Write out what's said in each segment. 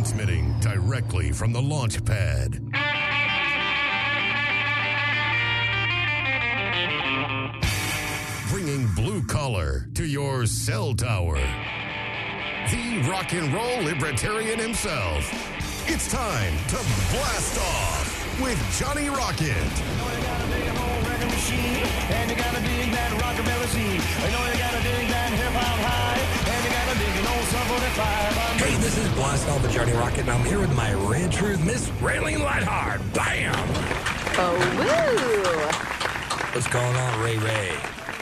Transmitting directly from the launch pad. Bringing blue collar to your cell tower. The rock and roll libertarian himself. It's time to blast off with Johnny Rocket. You know you Hey, this is Blast Off with Johnny Rocket, and I'm here with my Red Truth, Miss Raylene Lightheart. Bam! Oh, woo! What's going on, Ray Ray?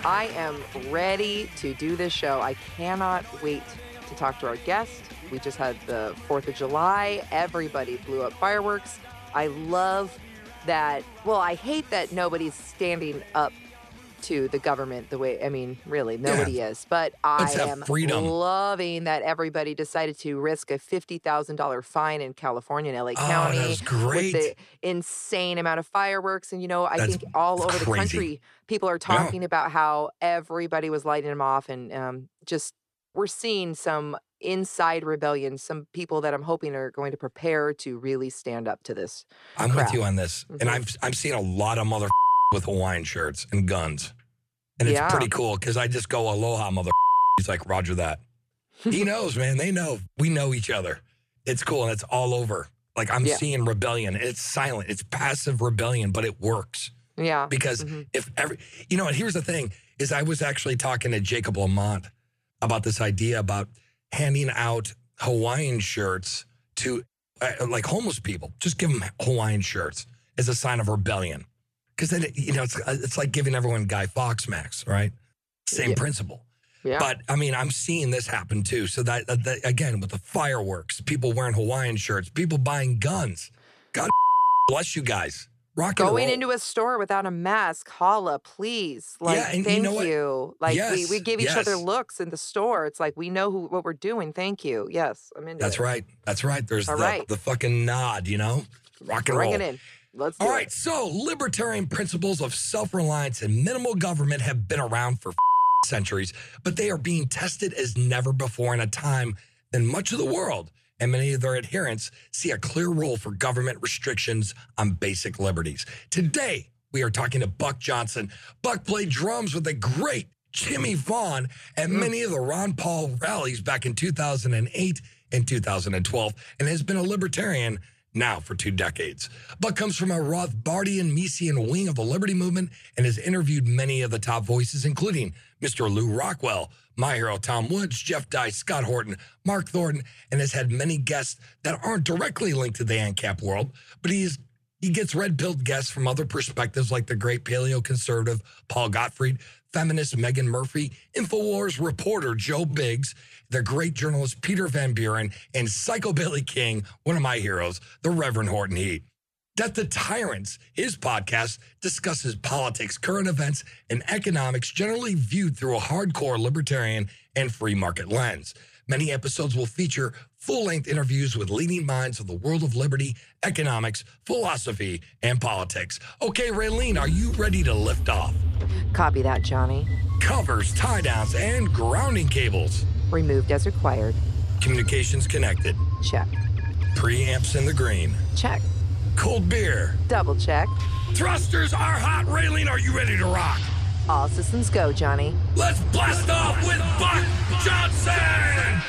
I am ready to do this show. I cannot wait to talk to our guest. We just had the 4th of July. Everybody blew up fireworks. I love that. Well, I hate that nobody's standing up to the government the way, I mean, really, nobody is. But I am freedom. loving that everybody decided to risk a $50,000 fine in California and LA Oh, County. With the insane amount of fireworks. And, you know, I That's think all over the country, people are talking about how everybody was lighting them off and um, just we're seeing some inside rebellion some people that i'm hoping are going to prepare to really stand up to this I'm crap. with you on this, and Mhm. I've I'm seeing a lot of mother with Hawaiian shirts and guns, and it's Yeah. pretty cool because I just go aloha mother. He's like Roger that. He knows, man. They know. We know each other. It's cool, and it's all over. Like I'm Yeah. seeing rebellion. It's silent. It's passive rebellion, but it works. yeah because Mhm. if every you know and here's the thing is i was actually talking to jacob lamont about this idea about handing out hawaiian shirts to uh, like homeless people just give them hawaiian shirts as a sign of rebellion because then it, you know it's, uh, it's like giving everyone Guy Fawkes max right same Yeah. principle yeah but I mean, I'm seeing this happen too. So that, that, that- again, with the fireworks, people wearing Hawaiian shirts, people buying guns. God bless you guys. Rock going into a store without a mask holla please like Yeah, and you thank know you like we, Yes, we give each other looks in the store it's like we know who what we're doing thank you yes i'm into That's it right. That's right. There's All the, right. the fucking nod, you know? Rock and bring roll. it in let's All it. So, libertarian principles of self reliance and minimal government have been around for centuries, but they are being tested as never before in a time when much of the world and many of their adherents see a clear role for government restrictions on basic liberties. Today, we are talking to Buck Johnson. Buck played drums with the great Jimmie Vaughan at mm. many of the Ron Paul rallies back in 2008 and 2012 and has been a libertarian now for two decades. Buck comes from a Rothbardian Misesian wing of the Liberty Movement and has interviewed many of the top voices, including Mr. Lew Rockwell, my hero Tom Woods, Jeff Deist, Scott Horton, Mark Thornton, and has had many guests that aren't directly linked to the ANCAP world, but he is he gets red pilled guests from other perspectives like the great paleo conservative Paul Gottfried, feminist Meghan Murphy, InfoWars reporter Joe Biggs, the great journalist Peter Van Buren, and Psychobilly King, one of my heroes, the Reverend Horton Heat. Death to Tyrants, his podcast discusses politics, current events, and economics generally viewed through a hardcore libertarian and free market lens. Many episodes will feature full length interviews with leading minds of the world of liberty, economics, philosophy, and politics. Okay, Raylene, are you ready to lift off? copy that johnny Covers, tie downs, and grounding cables. removed as required Communications connected. check Preamps in the green. check Cold beer. double check Thrusters are hot. Raylene, are you ready to rock? all systems go johnny Let's blast off with Buck Johnson!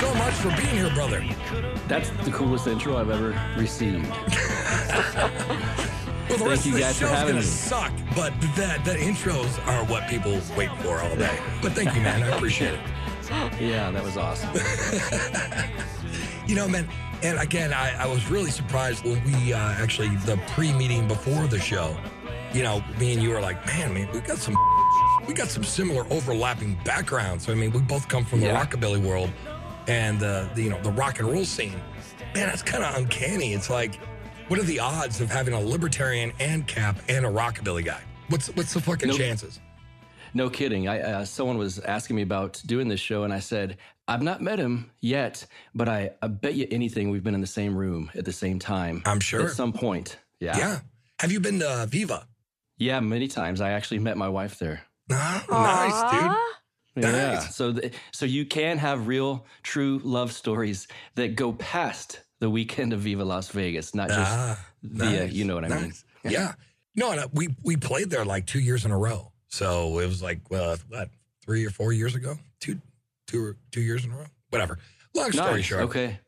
So much for being here, brother. That's the coolest intro I've ever received. Well, the Thank rest you of the guys for having gonna me. suck, but that the intros are what people wait for all day. But thank you, man. I appreciate it. Yeah, that was awesome. You know, man, and again, I, I was really surprised when we uh, actually the pre-meeting before the show. You know, me and you were like, man, man, we got some, we got some similar overlapping backgrounds. I mean, we both come from the Yeah. rockabilly world and uh, the you know the rock and roll scene. Man, that's kind of uncanny. It's like, what are the odds of having a libertarian ancap and a rockabilly guy? What's what's the fucking Nope. chances? No kidding. I uh, someone was asking me about doing this show, and I said I've not met him yet, but I, I bet you anything we've been in the same room at the same time. I'm sure. at some point. Yeah, Yeah. Have you been to Viva? yeah. Many times. I actually met my wife there. Ah, nice, dude. Yeah. Nice. So, th- so you can have real, true love stories that go past the weekend of Viva Las Vegas, not just Ah, the. Uh, you know what I mean? nice. Yeah. No, and uh, we we played there like two years in a row. So it was like uh, what three or four years ago, two two or two years in a row, whatever. Long story Nice. short, Okay.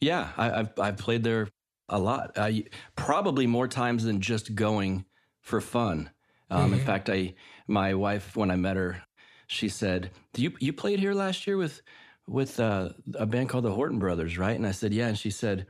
Yeah, I, I've I've played there a lot. I probably more times than just going for fun. Um, In Mhm. fact, I my wife when I met her, she said, "Do you you played here last year with with uh, a band called the Horton Brothers, right?" And I said, "Yeah." And she said,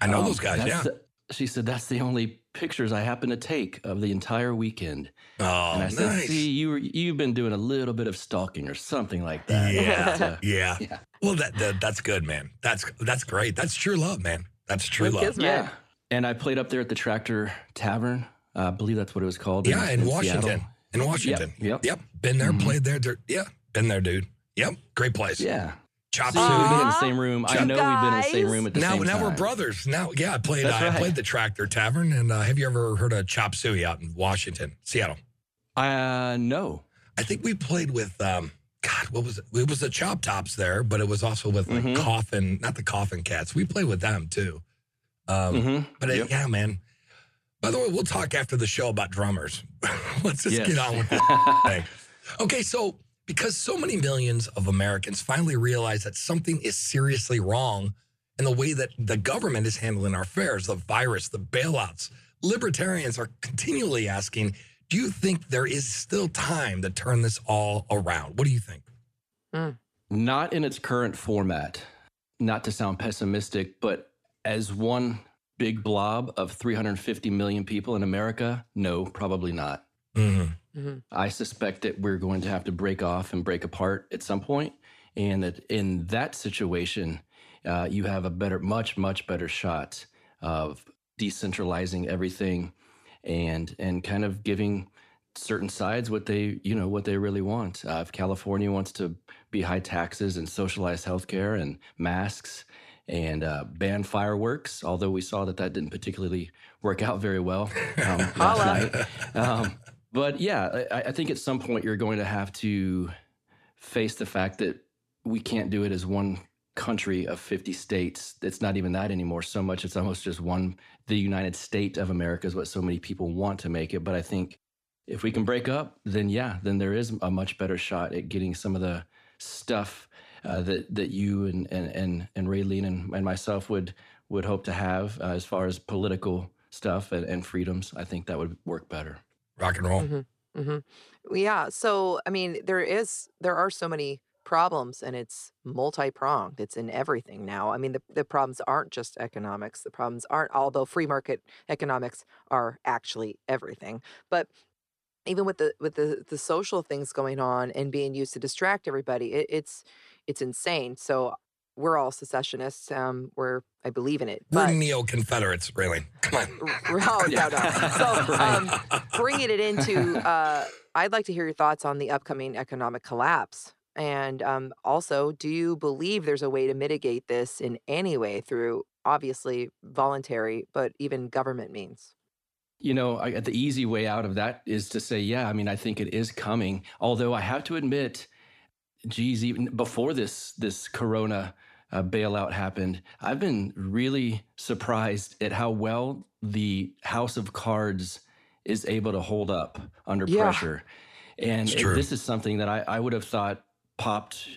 I know um, those guys. Yeah. the- she said that's the only pictures I happen to take of the entire weekend. oh, and I said, nice. "See, you were, you've been doing a little bit of stalking or something like that." Yeah, But, yeah. Yeah. Well, that, that that's good, man. That's that's great. That's true love, man. That's true love. Kismet. Yeah. And I played up there at the Tractor Tavern. Uh, I believe that's what it was called. Yeah, in, Washington. Seattle. In Washington. Yep, Yep. Been there, Mhm. played there. there- Yeah. Been there, dude. Yep. Great place. Yeah. Chop So we've been in the same room. I Chuck- know we've been in the same room at the now, same now time. Now we're brothers. Now, yeah, I played. Uh, That's I played the Tractor Tavern, and uh, have you ever heard of Chop Suey out in Washington, Seattle? Uh, no. I think we played with. um God, what was it? It was the Chop Tops there, but it was also with like Mhm. Coffin, not the Coffin Cats. We played with them too. Um, hmm But uh, Yep. yeah, man. By the way, we'll talk after the show about drummers. Let's just Yes. get on with it. Okay, so because so many millions of Americans finally realize that something is seriously wrong in the way that the government is handling our affairs, the virus, the bailouts, libertarians are continually asking, do you think there is still time to turn this all around? What do you think? Hmm. Not in its current format. Not to sound pessimistic, but as one big blob of 350 million people in America, no, probably not. Mm-hmm. I suspect that we're going to have to break off and break apart at some point, and that in that situation, uh, you have a better, much, much better shot of decentralizing everything, and and kind of giving certain sides what they, you know, what they really want. Uh, if California wants to be high taxes and socialized healthcare and masks and uh, ban fireworks, although we saw that that didn't particularly work out very well um, last night. Um, but yeah, I, I think at some point you're going to have to face the fact that we can't do it as one country of 50 states. It's not even that anymore so much. It's almost just one, the United State of America is what so many people want to make it. But I think if we can break up, then yeah, then there is a much better shot at getting some of the stuff uh, that that you and and and, and Raylene and, and myself would would hope to have uh, as far as political stuff and, and freedoms. I think that would work better. Rock and roll. hmm Yeah. So, I mean, there is, there are so many problems and it's multi pronged. It's in everything now. I mean, the, the problems aren't just economics. The problems aren't, although free market economics are actually everything. But even with the with the the social things going on and being used to distract everybody, it, it's it's insane. So we're all secessionists. Um, we're I believe in it. We're neo Confederates, really. Come on. R- Oh no, no. So um, bringing it into, uh, I'd like to hear your thoughts on the upcoming economic collapse, and um, also, do you believe there's a way to mitigate this in any way through obviously voluntary, but even government means? You know, I, the easy way out of that is to say, yeah, I mean, I think it is coming. Although I have to admit, geez, even before this this Corona uh, bailout happened, I've been really surprised at how well the House of Cards is able to hold up under Yeah. pressure. And it- this is something that I, I would have thought popped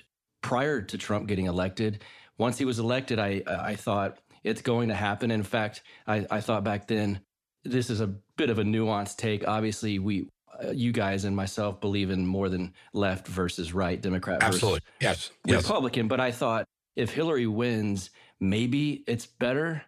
prior to Trump getting elected. Once he was elected, I I thought it's going to happen. In fact, I, I thought back then this is a bit of a nuanced take. Obviously, we, you guys and myself, believe in more than left versus right, Democrat Absolutely. versus Yes. Yes. Republican. But I thought if Hillary wins, maybe it's better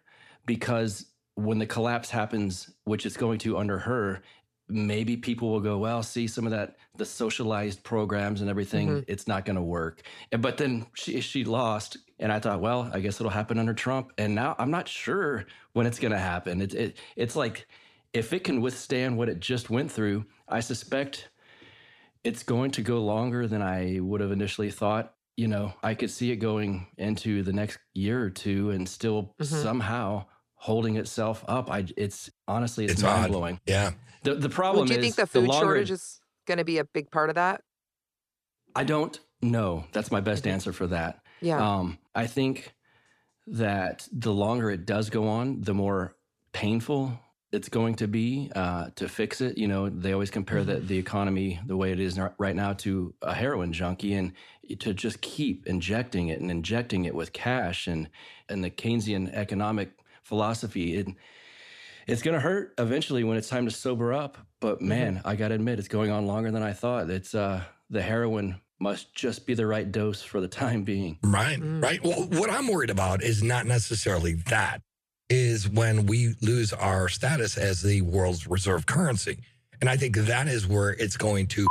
because when the collapse happens, which it's going to under her, maybe people will go, well, see some of that, the socialized programs and everything, Mhm. it's not going to work. And- But then she, she lost. And I thought, well, I guess it'll happen under Trump. And now I'm not sure when it's going to happen. It, it, it's like if it can withstand what it just went through, I suspect it's going to go longer than I would have initially thought. You know, I could see it going into the next year or two and still Mhm. somehow holding itself up. I it's honestly it's, It's odd. mind blowing. Yeah. The the problem Would you is think the food longer, shortage is going to be a big part of that? I don't know. That's my best answer for that. Yeah. Um, I think that the longer it does go on, the more painful it's going to be uh, to fix it. You know, they always compare the, the economy the way it is right now to a heroin junkie, and to just keep injecting it and injecting it with cash and and the Keynesian economic philosophy. It, it's going to hurt eventually when it's time to sober up. But man, I got to admit, it's going on longer than I thought. It's uh, the heroin must just be the right dose for the time being. Right, Mm. right. Well, what I'm worried about is not necessarily that, is when we lose our status as the world's reserve currency. And I think that is where it's going to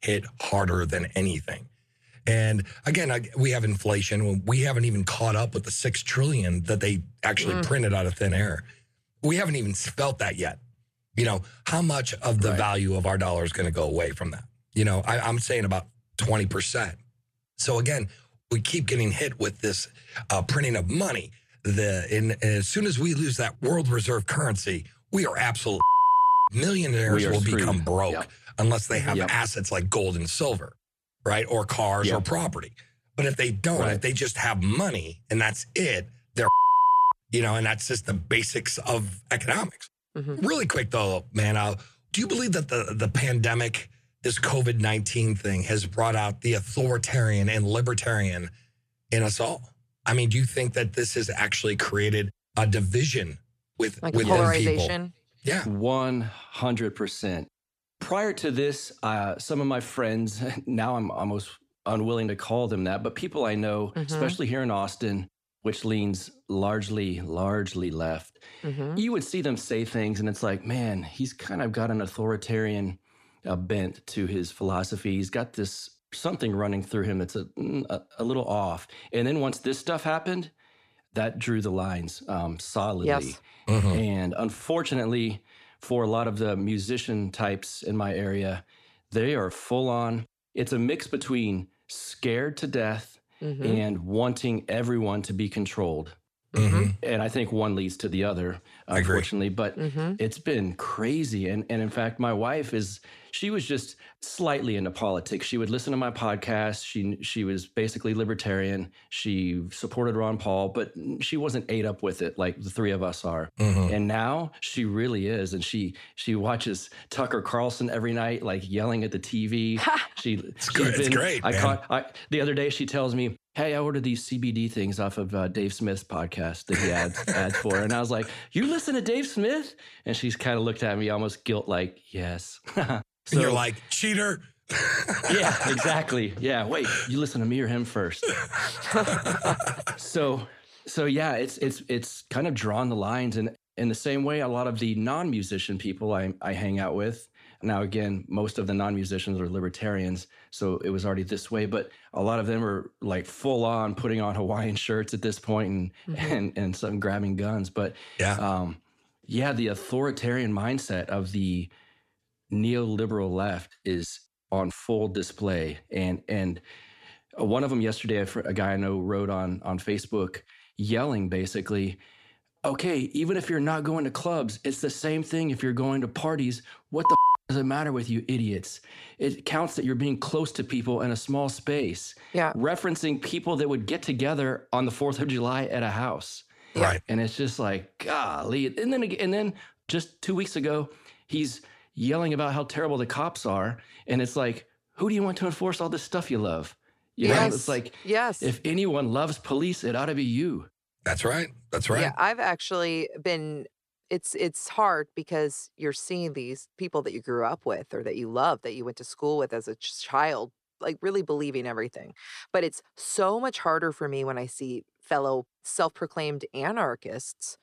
hit harder than anything. And again, I- we have inflation. We haven't even caught up with the six trillion that they actually Mm. printed out of thin air. We haven't even felt that yet. You know, how much of the Right. value of our dollar is going to go away from that? You know, I, I'm saying about 20%. So again, we keep getting hit with this uh, printing of money. The and as soon as we lose that world reserve currency, we are absolute millionaires are will screwed. become broke Yep. unless they have Yep. assets like gold and silver, right? Or cars or property. But if they don't, if they just have money and that's it, they're you know, and that's just the basics of economics. Mhm. Really quick though, man, uh, do you believe that the the pandemic, this COVID nineteen thing, has brought out the authoritarian and libertarian in us all? I mean, do you think that this has actually created a division with Like within people? polarization. Yeah, 100%. Prior to this, uh, some of my friends, now I'm almost unwilling to call them that, but people I know, Mhm. especially here in Austin, which leans largely, largely left, hmm you would see them say things and it's like, man, he's kind of got an authoritarian uh, bent to his philosophy. He's got this something running through him that's a, mm, a, a little off. And then once this stuff happened, that drew the lines um, solidly. Yes. Mhm. And unfortunately, for a lot of the musician types in my area, they are full on. It's a mix between scared to death hmm and wanting everyone to be controlled. Mhm. And I think one leads to the other, unfortunately. But hmm it's been crazy. And and in fact, my wife is she was just slightly into politics. She would listen to my podcast. She she was basically libertarian. She supported Ron Paul, but she wasn't ate up with it like the three of us are. Mhm. And now she really is. And she she watches Tucker Carlson every night, like yelling at the TV. She it's good. It's great, I man. caught I, the other day. She tells me, "Hey, I ordered these CBD things off of uh, Dave Smith's podcast that he ads ads for," and I was like, "You listen to Dave Smith?" And she's kind of looked at me, almost guilt like, "Yes." and you're like cheater. yeah, exactly. Yeah, wait, you listen to me or him first. so, so yeah, it's it's it's kind of drawn the lines, and in the same way, a lot of the non-musician people I I hang out with. Now, again, most of the non-musicians are libertarians, so it was already this way. But a lot of them are like full on putting on Hawaiian shirts at this point, and Mhm. and and some grabbing guns. But yeah. um, yeah, the authoritarian mindset of the neoliberal left is on full display, and and one of them yesterday, a guy I know wrote on on Facebook, yelling basically, "Okay, even if you're not going to clubs, it's the same thing if you're going to parties. What the f- does it matter with you idiots? It counts that you're being close to people in a small space." Yeah. Referencing people that would get together on the Fourth of July at a house. Right. And it's just like, golly. And then, and then just two weeks ago, he's yelling about how terrible the cops are. And it's like, who do you want to enforce all this stuff you love? You know, it's like, Yes. if anyone loves police, it ought to be you. That's right. That's right. Yeah, I've actually been it's it's hard because you're seeing these people that you grew up with or that you love that you went to school with as a ch- child like really believing everything. But it's so much harder for me when I see fellow self-proclaimed anarchists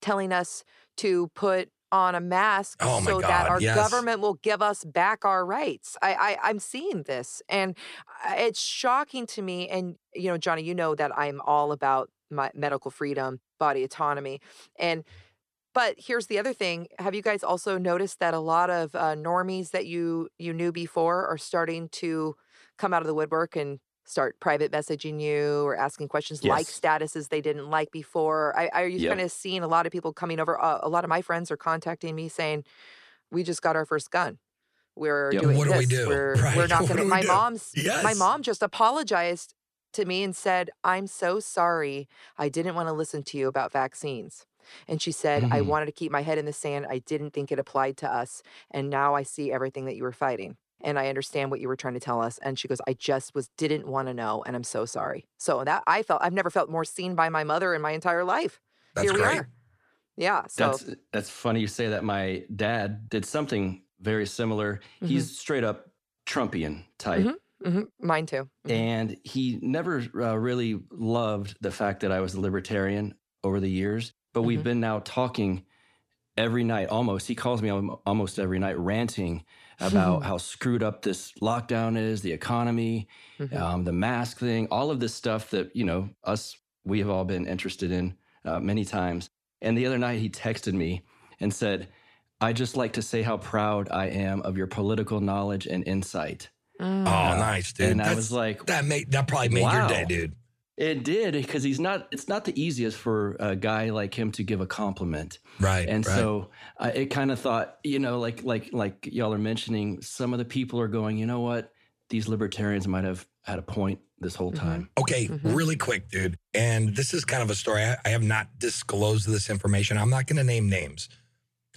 telling us to put on a mask Oh so that our yes. government will give us back our rights. I, I I'm seeing this and it's shocking to me and you know Johnny you know that I'm all about my medical freedom, body autonomy and But here's the other thing: Have you guys also noticed that a lot of uh, normies that you you knew before are starting to come out of the woodwork and start private messaging you or asking questions like statuses they didn't like before? I, are you Yep. kind of seeing a lot of people coming over? Uh, a lot of my friends are contacting me saying, "We just got our first gun. We're Yep. doing What do we this. do? We're, Right. we're not going to." My do? mom's my mom just apologized to me and said, "I'm so sorry. I didn't want to listen to you about vaccines." And she said, I Mhm. wanted to keep my head in the sand. I didn't think it applied to us. And now I see everything that you were fighting. And I understand what you were trying to tell us. And she goes, I just was didn't want to know. And I'm so sorry. So that I felt I've never felt more seen by my mother in my entire life. That's Here we great. are. Yeah. So That's that's funny you say that. My dad did something very similar. He's straight up Trumpian type, Mhm. mhm, mine too. Mhm. and he never uh, really loved the fact that I was a libertarian over the years. But we've Mhm. been now talking every night, almost. He calls me almost every night, ranting about how screwed up this lockdown is, the economy, Mhm. um, the mask thing, all of this stuff that you know us we have all been interested in uh, many times. And the other night he texted me and said, "I just like to say how proud I am of your political knowledge and insight." Oh, nice, dude. And I That's- was like, that made that probably made your day, dude. "It did," because he's not. It's not the easiest for a guy like him to give a compliment. Right. And right. so I it kind of thought, you know, like like like y'all are mentioning, some of the people are going, you know what, these libertarians might have had a point this whole Mhm. time. Okay, Mhm. really quick, dude. And this is kind of a story. I, I have not disclosed this information. I'm not going to name names,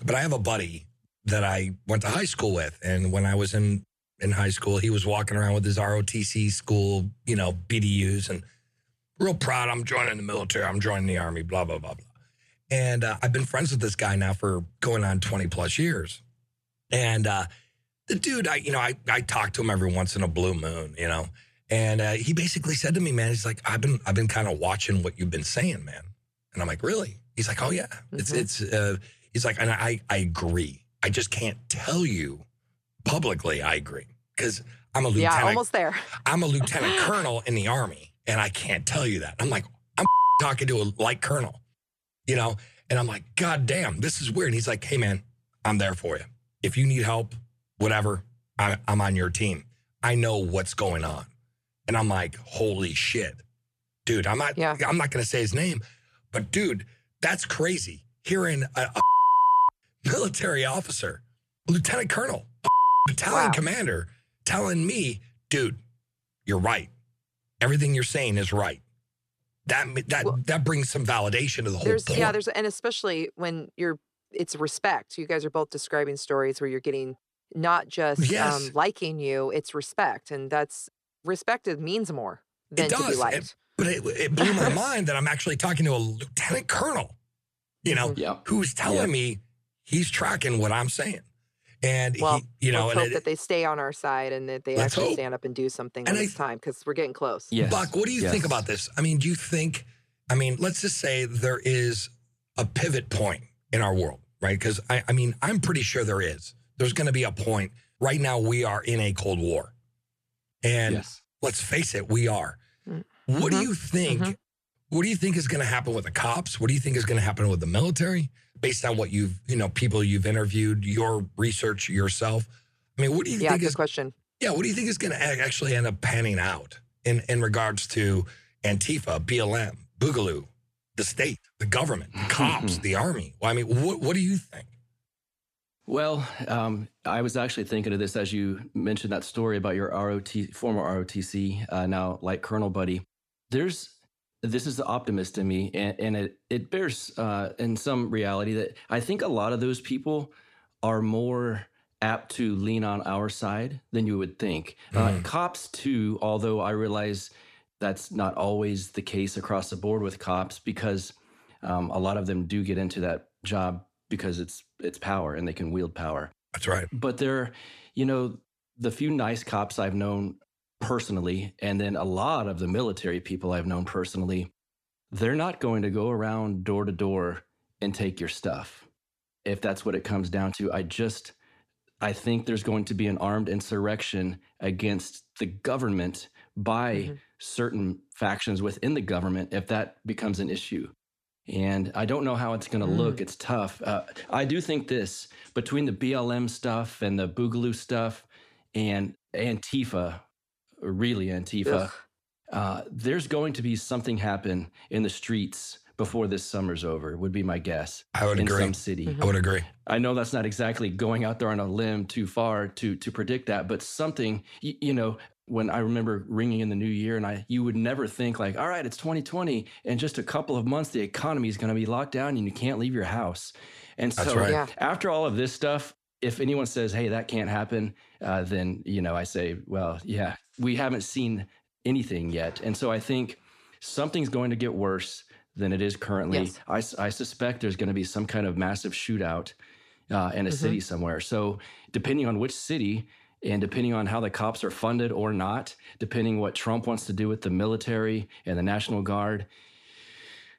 but I have a buddy that I went to high school with, and when I was in in high school, he was walking around with his ROTC school, you know, BDUs, and real proud. I'm joining the military. I'm joining the army. Blah blah blah blah. And uh, I've been friends with this guy now for going on 20 plus years. And uh, the dude, I you know, I I talk to him every once in a blue moon, you know. And uh, he basically said to me, man, he's like, I've been I've been kind of watching what you've been saying, man. And I'm like, really? He's like, oh yeah, it's Mhm. it's. Uh, he's like, and I I agree. I just can't tell you publicly. I agree because I'm a lieutenant. yeah, almost there. I'm a lieutenant colonel in the army, and I can't tell you that. I'm like, I'm talking to a light colonel, you know, and I'm like, God damn, this is weird. And he's like, Hey man, I'm there for you. If you need help, whatever, I, I'm on your team. I know what's going on, and I'm like, holy shit, dude. I'm not. Yeah. I'm not going to say his name, but dude, that's crazy. Hearing a, a military officer, lieutenant colonel, a battalion Wow. commander, telling me, dude, you're right. Everything you're saying is right. That that Well- that brings some validation to the whole There's point. yeah, there's and especially when you're it's respect. You guys are both describing stories where you're getting not just Yes. um, liking you, it's respect. And that's respect it means more than to does, be and- liked. but it, it blew my mind that I'm actually talking to a lieutenant colonel, you know, Yeah. who's telling Yeah. me he's tracking what I'm saying. And Well, he, you know, Let's and hope it, that they stay on our side and that they actually hope. stand up and do something And when I- time because we're getting close. Yes. Buck, what do you think about this? I mean, do you think, I mean, let's just say there is a pivot point in our world, right? Because I, I mean, I'm pretty sure there is. There's going to be a point. Right now, we are in a Cold War. And Yes. let's face it, we are. Mm. What do Mhm. you think? Mhm. What do you think is going to happen with the cops? What do you think is going to happen with the military based on what you've, you know, people you've interviewed, your research yourself? I mean, what do you Yeah, think good is question. yeah, what do you think is going to actually end up panning out in, in regards to Antifa, BLM, Boogaloo, the state, the government, the cops, the army? Well, I mean, what, what do you think? Well, um, I was actually thinking of this as you mentioned that story about your ROT, former ROTC, uh, now like Colonel Buddy. There's this is the optimist in me, and, and it it bears uh, in some reality that I think a lot of those people are more apt to lean on our side than you would think. Uh, Mhm. cops too, although I realize that's not always the case across the board with cops because um, a lot of them do get into that job because it's it's power and they can wield power. That's right. But they're, you know, the few nice cops I've known personally, and then a lot of the military people I've known personally, they're not going to go around door to door and take your stuff. If that's what it comes down to, I just I think there's going to be an armed insurrection against the government by Mhm. certain factions within the government if that becomes an issue. And I don't know how it's going to look. It's tough. Uh, I do think this between the BLM stuff and the Boogaloo stuff and Antifa, really Antifa, uh, there's going to be something happen in the streets before this summer's over, would be my guess. I would in agree. some city. I would agree. I know that's not exactly going out there on a limb too far to to predict that, but something you, you know. When I remember ringing in the new year, and I, you would never think like, all right, it's 2020, in just a couple of months, the economy is going to be locked down, and you can't leave your house. And so, right. Yeah. after all of this stuff, if anyone says, "Hey, that can't happen," uh, then you know, I say, "Well, yeah, we haven't seen anything yet," and so I think something's going to get worse than it is currently. Yes. I, I suspect there's going to be some kind of massive shootout uh, in a Mm-hmm. city somewhere. So, depending on which city and depending on how the cops are funded or not, depending what Trump wants to do with the military and the National Guard,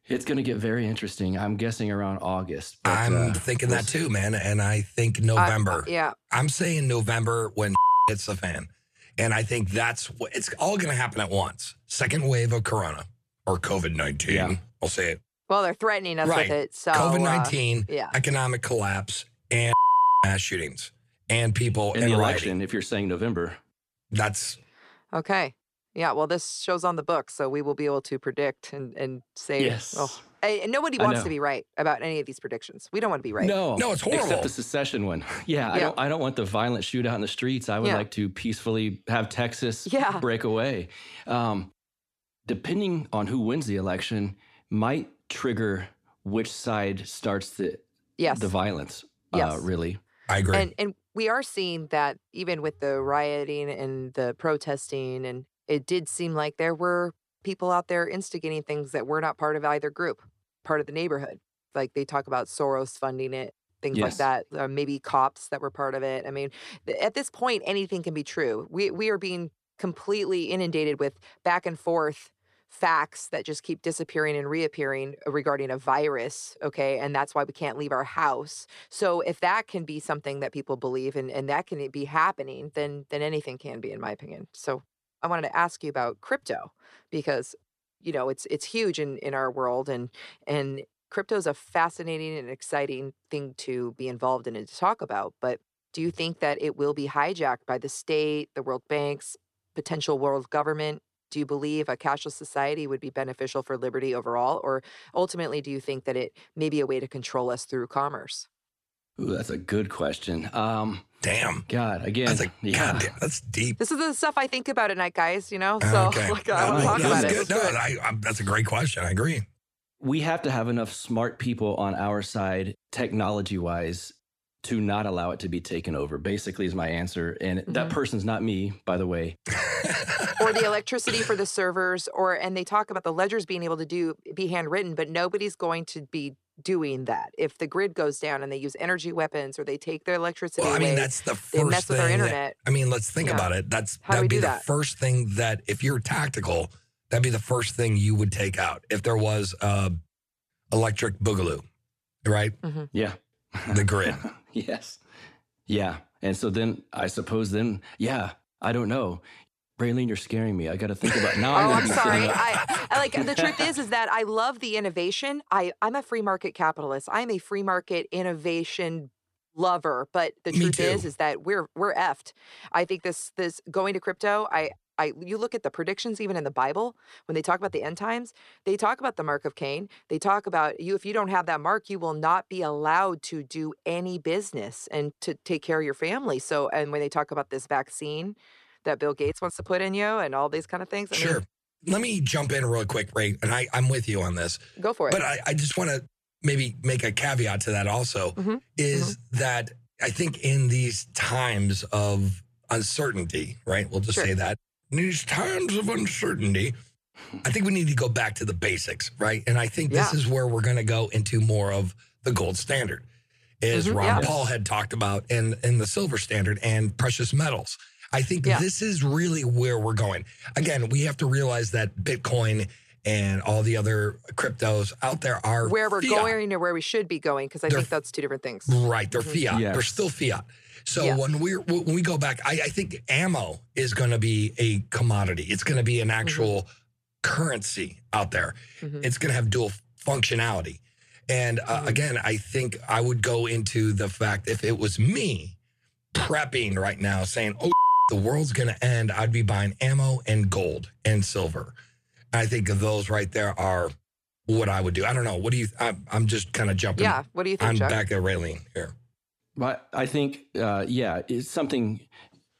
it's going to get very interesting. I'm guessing around August. but, I'm uh, thinking we'll that see. too, man. And I think I- November. yeah. I'm saying November when hits the fan. And I think that's what it's all going to happen at once. Second wave of Corona or COVID 19. Yeah. I'll say it. Well, they're threatening us Right. with it. So COVID uh, 19, yeah. economic collapse, and mass shootings and people in in the rioting. election, if you're saying November. That's Okay. Yeah. Well, this show's on the book, so we will be able to predict and, and say. Yes. Oh, and and nobody wants to be right about any of these predictions. We don't want to be right. No, No, it's horrible. Except the secession one. Yeah, I don't. I don't want the violent shootout in the streets. I would Yeah. like to peacefully have Texas Yeah. break away. Um, depending on who wins the election, might trigger which side starts the Yes. the violence. Yes. Uh, really. I agree. And and we are seeing that even with the rioting and the protesting, and it did seem like there were people out there instigating things that were not part of either group, part of the neighborhood. Like they talk about Soros funding it, things like that. Uh, maybe cops that were part of it. I mean, th- at this point, anything can be true. We we are being completely inundated with back and forth facts that just keep disappearing and reappearing regarding a virus okay and that's why we can't leave our house so if that can be something that people believe and, and that can be happening, then then anything can be, in my opinion. So I wanted to ask you about crypto because you know it's it's huge in, in our world and and crypto is a fascinating and exciting thing to be involved in and to talk about. But do you think that it will be hijacked by the state, the world banks, potential world government? Do you believe a cashless society would be beneficial for liberty overall? Or ultimately, do you think that it may be a way to control us through commerce? Ooh, that's a good question. Um, Damn. God, again, That's a yeah. God damn, that's deep. This is the stuff I think about at night, guys. You know, so okay. like, I want to talk about that's it. good. No, do. I, I, that's a great question. I agree. we have to have enough smart people on our side, technology wise, to not allow it to be taken over. Basically, is my answer. And that Mhm. person's not me, by the way. or the electricity for the servers, or and they talk about the ledgers being able to do be handwritten, but nobody's going to be doing that. If the grid goes down and they use energy weapons or they take their electricity Well, I away, mean, that's the they first mess thing. with our that- internet. I mean, let's think Yeah. about it. That's How we that'd be do the that? first thing that if you're tactical, that'd be the first thing you would take out if there was uh, electric boogaloo, right? Yeah. The grid. yes. Yeah. And so then I suppose then, yeah, I don't know. Raylene, you're scaring me. I got to think about now. Oh, gonna I'm sorry. I, I like the truth is is that I love the innovation. I I'm a free market capitalist. I'm a free market innovation lover. But the Me truth is is that we're we're effed. I think this this going to crypto. I I you look at the predictions even in the Bible when they talk about the end times. They talk about the mark of Cain. They talk about you if you don't have that mark, you will not be allowed to do any business and to take care of your family. So and when they talk about this vaccine that Bill Gates wants to put in you and all these kind of things. I mean, Sure. Let me jump in real quick, Ray, and I, I'm with you on this. Go for it. But I, I just want to maybe make a caveat to that also Mhm, is that I think in these times of uncertainty, right? We'll just Sure. say that. In these times of uncertainty, I think we need to go back to the basics, right? And I think this Yeah. is where we're going to go into more of the gold standard, as Mhm, Ron yeah. Paul had talked about in, in the silver standard and precious metals. I think Yeah. this is really where we're going. Again, we have to realize that Bitcoin and all the other cryptos out there are where we're fiat. going or where we should be going, because I They're think that's two different things. Right, they're Mhm. fiat. They're still fiat. So Yeah. when we when we go back, I, I think ammo is going to be a commodity. It's going to be an actual currency out there. Mhm. It's going to have dual functionality. And uh, Mhm. again, I think I would go into the fact if it was me prepping right now saying, oh, the world's going to end, I'd be buying ammo and gold and silver. I think of those right there are what I would do. I don't know. What do you, I, I'm just kind of jumping. Yeah. What do you think, I'm Chuck? back at Raylene here. But I think, uh, yeah, it's something.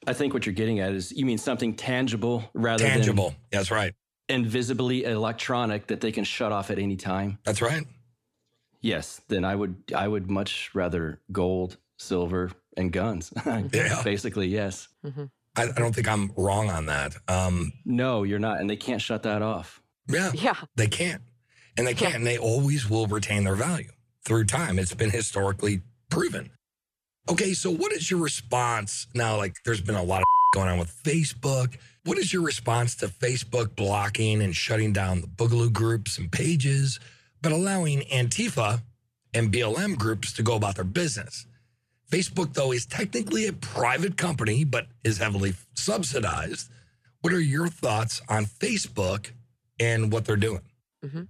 I think what you're getting at is you mean something tangible rather than Tangible. That's right. than invisibly electronic that they can shut off at any time. That's right. Yes, then I would I would much rather gold, silver, and guns. Yeah. Basically, yes. Mhm. I, I don't think I'm wrong on that. Um, No, you're not, and they can't shut that off. yeah, Yeah. they can't. And they can't. And they always will retain their value through time. It's been historically proven. Okay, so what is your response now? Like, there's been a lot of going on with Facebook. What is your response to Facebook blocking and shutting down the Boogaloo groups and pages, but allowing Antifa and BLM groups to go about their business? Facebook, though, is technically a private company, but is heavily subsidized. What are your thoughts on Facebook and what they're doing?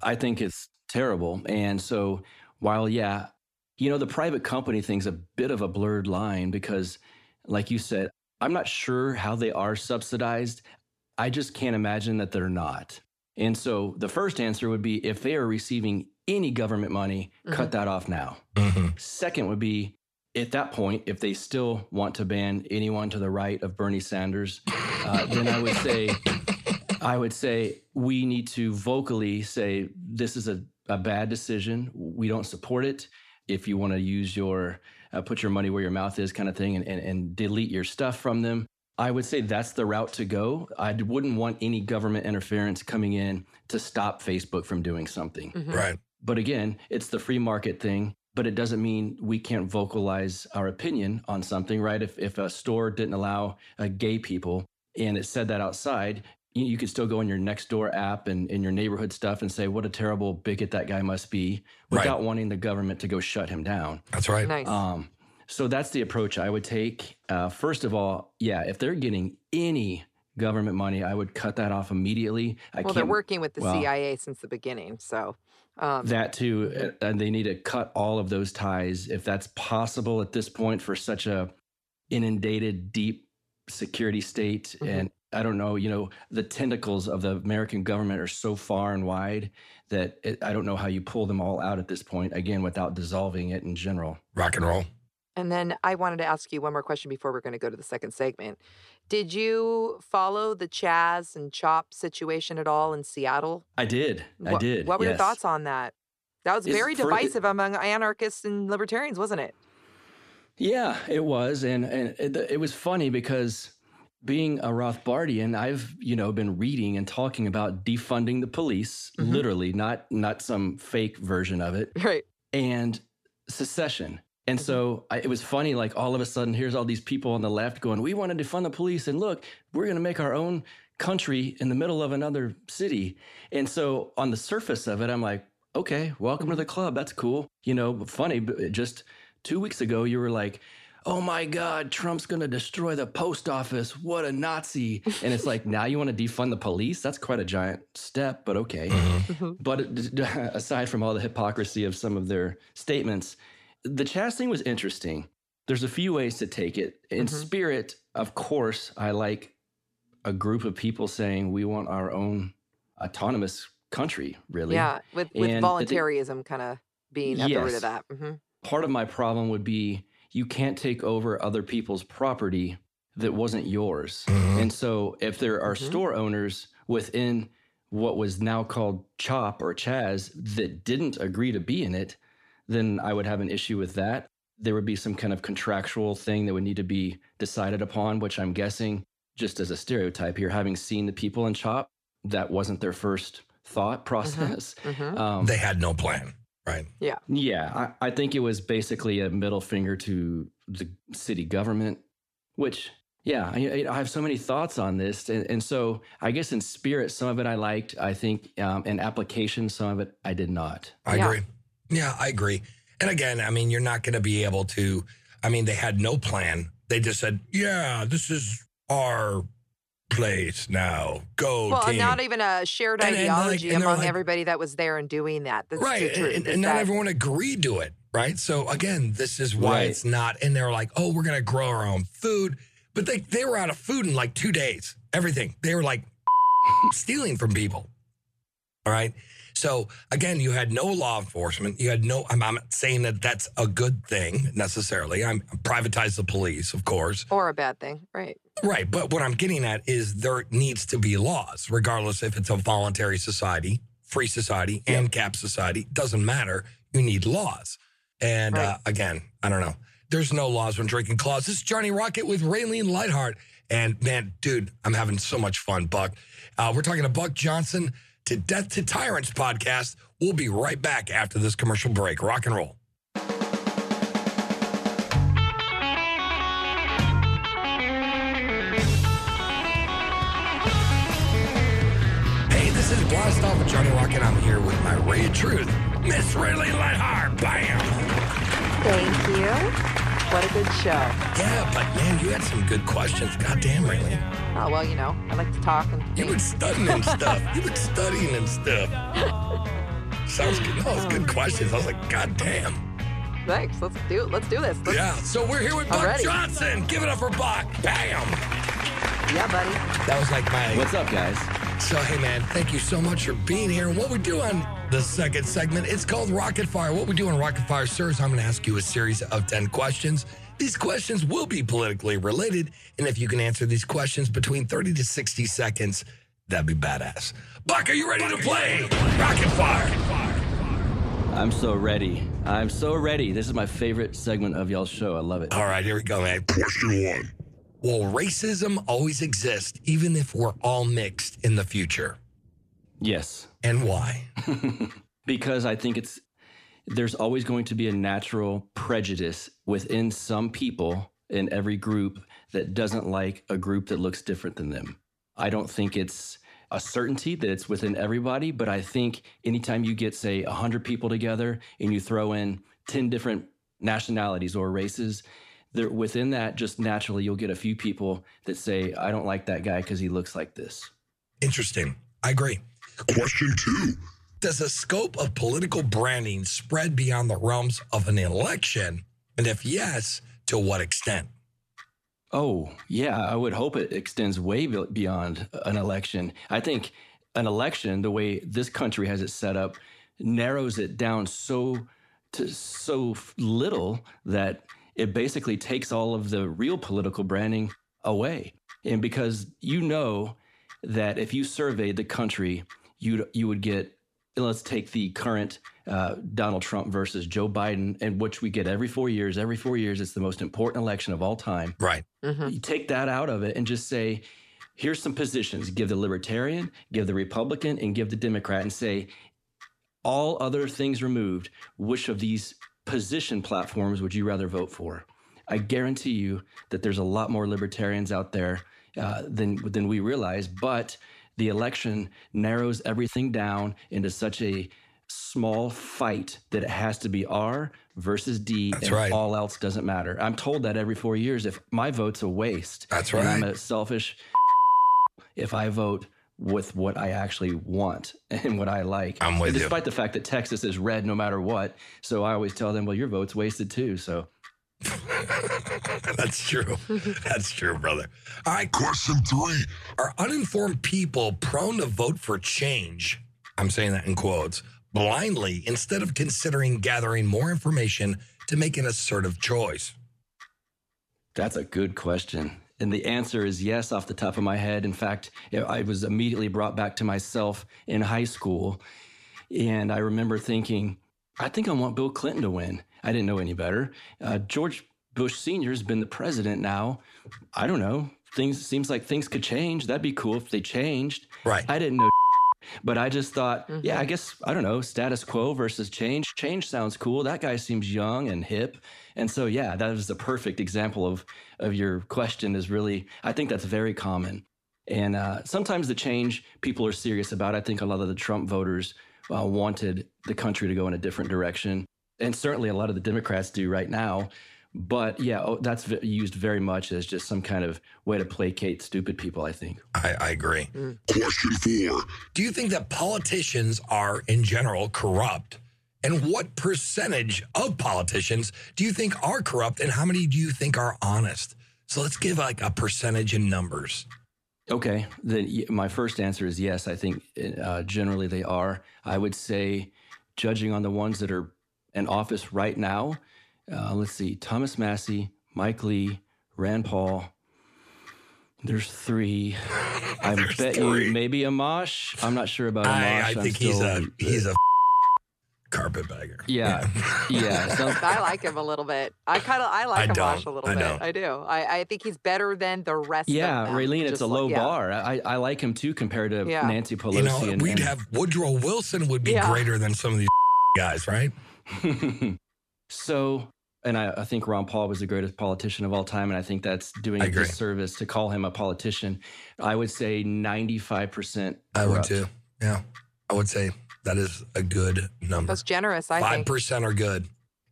I think it's terrible. And so, while, yeah, you know, the private company thing's a bit of a blurred line because, like you said, I'm not sure how they are subsidized. I just can't imagine that they're not. And so, the first answer would be if they are receiving any government money, cut that off now. Mhm. Second would be at that point, if they still want to ban anyone to the right of Bernie Sanders, uh, then I would say, I would say we need to vocally say this is a, a bad decision. We don't support it. If you want to use your uh, put your money where your mouth is kind of thing and, and, and delete your stuff from them, I would say that's the route to go. I wouldn't want any government interference coming in to stop Facebook from doing something. Mhm. Right. But again, it's the free market thing. But it doesn't mean we can't vocalize our opinion on something, right? If if a store didn't allow uh, gay people and it said that outside, you, you could still go in your next door app and in your neighborhood stuff and say what a terrible bigot that guy must be, Right. without wanting the government to go shut him down. That's right. Nice. Um, so that's the approach I would take. Uh, first of all, yeah, if they're getting any government money, I would cut that off immediately. I well, they're working with the well- CIA since the beginning. So, um, that too, and they need to cut all of those ties if that's possible at this point for such a inundated, deep security state. Mhm. And I don't know, you know, the tentacles of the American government are so far and wide that it, I don't know how you pull them all out at this point. Again, without dissolving it in general. Rock and roll. And then I wanted to ask you one more question before we're going to go to the second segment. Did you follow the Chaz and Chop situation at all in Seattle? I did. I did. What were your thoughts on that? That was It's very for- divisive among anarchists and libertarians, wasn't it? Yeah, it was, and and it, it was funny because being a Rothbardian, I've you know been reading and talking about defunding the police, Mhm. literally, not not some fake version of it, Right. and secession. And mm-hmm. so I, it was funny, like all of a sudden, here's all these people on the left going, "We want to defund the police, and look, we're going to make our own country in the middle of another city." And so on the surface of it, I'm like, "Okay, welcome to mm-hmm. the club. That's cool." You know, funny, but just two weeks ago, you were like, oh my God, Trump's going to destroy the post office. What a Nazi. And it's like, now you want to defund the police? That's quite a giant step, but okay. Mhm. But aside from all the hypocrisy of some of their statements, the Chaz thing was interesting. There's a few ways to take it. In Mhm. spirit, of course, I like a group of people saying we want our own autonomous country, really. Yeah, with with And I think- voluntarism kind of being at the root of that. Mm-hmm. part of my problem would be you can't take over other people's property that wasn't yours. Mhm. And so if there are Mhm. store owners within what was now called CHOP or CHAZ that didn't agree to be in it, then I would have an issue with that. There would be some kind of contractual thing that would need to be decided upon, which I'm guessing, just as a stereotype here, having seen the people in CHOP, that wasn't their first thought process. hmm Um, They had no plan. Right. yeah, I, I think it was basically a middle finger to the city government, which, yeah, I, I have so many thoughts on this. And, and so I guess in spirit, some of it I liked. I think um, in application, some of it I did not. I Yeah. agree. Yeah, I agree. And again, I mean, you're not going to be able to. I mean, they had no plan. They just said, "Yeah, this is our place now. Go Well, team. not even a shared And- and, ideology and they're among like- everybody that was there and doing that. That's right, the truth. and, and not that- everyone agreed to it. Right. So again, this is why Right. it's not. And they're like, oh, we're gonna grow our own food, but they they were out of food in like two days. Everything they were like stealing from people. All right. So again, you had no law enforcement. You had no. I'm, I'm not saying that that's a good thing necessarily. I'm privatize the police, of course. or a bad thing, right? Right. But what I'm getting at is there needs to be laws, regardless if it's a voluntary society, free society, ancap society. Doesn't matter. You need laws. And uh, again, I don't know. There's no laws when drinking claws. This is Johnny Rocket with Raylene Lightheart. And man, dude, I'm having so much fun, Buck. Uh, we're talking to Buck Johnson to Death to Tyrants podcast. We'll be right back after this commercial break. Rock and roll. Hey, this is Blast Off with Johnny Rocket. I'm here with my Ray of Truth, Miss Raylene Lightheart. Bam! Thank you. What a good show. Yeah, but man, you had some good questions. God damn, Raylene. Oh, well, you know, I like to talk and You've been studying and stuff. You've been studying and stuff. Sounds good. No, it's good um, questions. I was like, God damn. Thanks. Let's do it. Let's do this. Let's, Yeah. So we're here with I'm Buck ready. Johnson. Give it up for Buck. Bam. Yeah, buddy. That was like my. What's up, guys? So, hey, man, thank you so much for being here. And what we do on the second segment, it's called Rocket Fire. What we do on Rocket Fire, sir, is I'm going to ask you a series of 10 questions. These questions will be politically related. And if you can answer these questions between 30 to 60 seconds, that'd be badass. Buck, are you ready to play Rocket Fire? I'm so ready. I'm so ready. This is my favorite segment of y'all's show. I love it. All right, here we go, man. Question one Will racism always exist, even if we're all mixed in the future? Yes. And why? because I think it's there's always going to be a natural prejudice within some people in every group that doesn't like a group that looks different than them. I don't think it's a certainty that it's within everybody, but I think anytime you get say 100 people together and you throw in 10 different nationalities or races, there within that just naturally you'll get a few people that say I don't like that guy cuz he looks like this. Interesting. I agree. Question two. Does the scope of political branding spread beyond the realms of an election? And if yes, to what extent? Oh, yeah. I would hope it extends way beyond an election. I think an election, the way this country has it set up, narrows it down so to so little that it basically takes all of the real political branding away. And because you know that if you surveyed the country, you you would get. Let's take the current uh, Donald Trump versus Joe Biden, and which we get every four years. Every four years, it's the most important election of all time Right. hmm you take that out of it and just say, here's some positions. Give the Libertarian, give the Republican, and give the Democrat, and say, all other things removed, which of these position platforms would you rather vote for? I guarantee you that there's a lot more libertarians out there uh, than than we realize, but the election narrows everything down into such a small fight that it has to be R versus D, That's and right. all else doesn't matter. I'm told that every four years. If my vote's a waste, That's and I'm a selfish. If I vote with what I actually want and what I like, I'm with you. despite the fact that Texas is red no matter what. So I always tell them, well, your vote's wasted too. So That's true. That's true, brother. All right. Question three. Are uninformed people prone to vote for change? I'm saying that in quotes blindly instead of considering gathering more information to make an assertive choice. That's a good question. And the answer is yes, off the top of my head. In fact, I was immediately brought back to myself in high school. And I remember thinking, I think I want Bill Clinton to win. I didn't know any better. Uh, George Bush Sr. has been the president now. I don't know. Things seems like things could change. That'd be cool if they changed. Right. I didn't know, but I just thought, yeah, I guess I don't know. Status quo versus change. Change sounds cool. That guy seems young and hip, and so yeah, that is a perfect example of of your question. Is really, I think that's very common, and uh, sometimes the change people are serious about. I think a lot of the Trump voters uh, wanted the country to go in a different direction, and certainly a lot of the Democrats do right now. But yeah, oh, that's v- used very much as just some kind of way to placate stupid people, I think. I, I agree. Question four. Do you think that politicians are, in general, corrupt? And what percentage of politicians do you think are corrupt? And how many do you think are honest? So let's give like a percentage in numbers. Okay, then my first answer is yes. I think uh, generally they are. I would say, judging on the ones that are in office right now, uh, let's see, Thomas Massie, Mike Lee, Rand Paul. There's three. I There's bet three. you maybe Amash. I'm not sure about Amash. I, I I'm think he's still- a he's a carpetbagger. yeah, yeah. so- I like him a little bit. I kind of I like I Amash a little I bit. don't. I do. I, I think he's better than the rest. yeah, of them. Raylene, it's Just a like- low yeah. bar. I, I like him too compared to Yeah. Nancy Pelosi. You know, and, we'd and- have Woodrow Wilson would be Yeah. greater than some of these guys, right? so, and I, I think Ron Paul was the greatest politician of all time, and I think that's doing a disservice to call him a politician. I would say ninety-five percent. I would too. Yeah, I would say that is a good number. That's generous. I Five think. percent are good.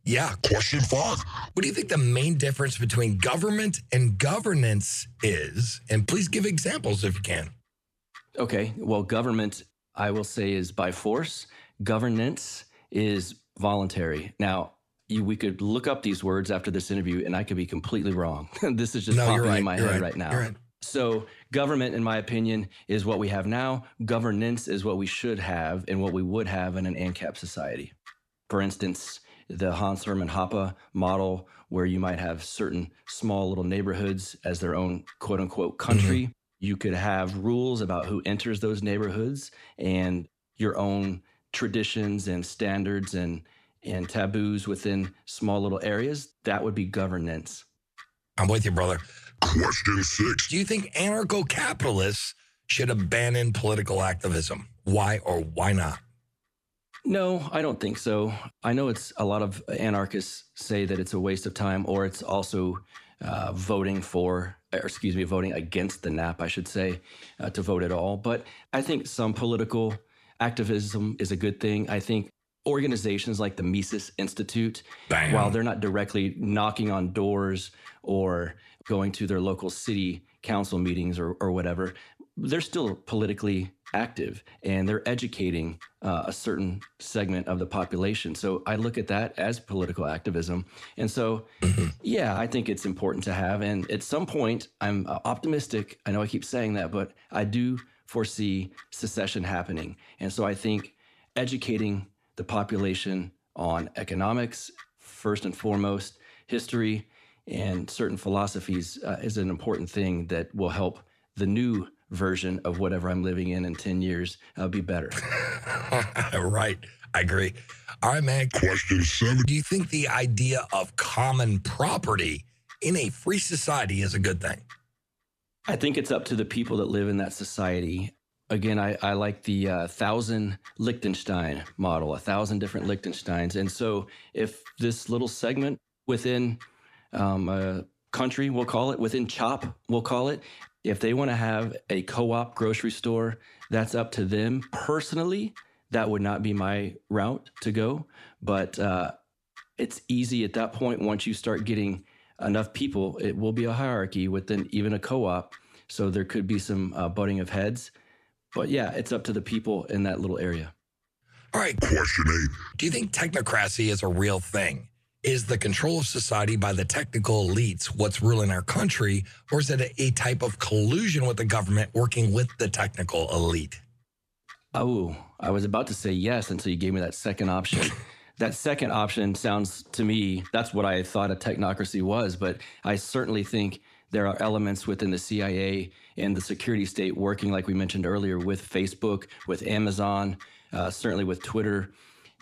Yeah. Question five. What do you think the main difference between government and governance is? And please give examples if you can. Okay, well, government, I will say, is by force. Governance is voluntary. Now, you, we could look up these words after this interview, and I could be completely wrong. this is just no, popping right. in my head right. right now. Right. So, government, in my opinion, is what we have now. Governance is what we should have and what we would have in an ANCAP society. For instance, the Hans Hermann Hoppe model, where you might have certain small little neighborhoods as their own quote unquote country. You could have rules about who enters those neighborhoods and your own traditions and standards and, and taboos within small little areas. That would be governance. I'm with you, brother. Question six. Do you think anarcho capitalists should abandon political activism? Why or why not? No, I don't think so. I know it's a lot of anarchists say that it's a waste of time, or it's also uh, voting for, or excuse me, voting against the NAP, I should say, uh, to vote at all. But I think some political activism is a good thing. I think organizations like the Mises Institute, Bam. while they're not directly knocking on doors or going to their local city council meetings or, or whatever, they're still politically active and they're educating uh, a certain segment of the population. So I look at that as political activism. And so, yeah, I think it's important to have. And at some point, I'm optimistic. I know I keep saying that, but I do foresee secession happening. And so I think educating the population on economics, first and foremost, history, and certain philosophies uh, is an important thing that will help the new version of whatever I'm living in in 10 years uh, be better. right. I agree. All right, man. Question seven. Do you think the idea of common property in a free society is a good thing? I think it's up to the people that live in that society. Again, I, I like the uh, thousand Liechtenstein model, a thousand different Liechtensteins. And so if this little segment within um, a country, we'll call it, within CHOP, we'll call it, if they want to have a co op grocery store, that's up to them. Personally, that would not be my route to go. But uh, it's easy at that point once you start getting enough people, it will be a hierarchy within even a co op. So there could be some uh, butting of heads. But yeah, it's up to the people in that little area. All right. Question eight. Do you think technocracy is a real thing? Is the control of society by the technical elites what's ruling our country, or is it a, a type of collusion with the government working with the technical elite? Oh, I was about to say yes until you gave me that second option. that second option sounds to me, that's what I thought a technocracy was, but I certainly think there are elements within the CIA and the security state working, like we mentioned earlier, with Facebook, with Amazon, uh, certainly with Twitter.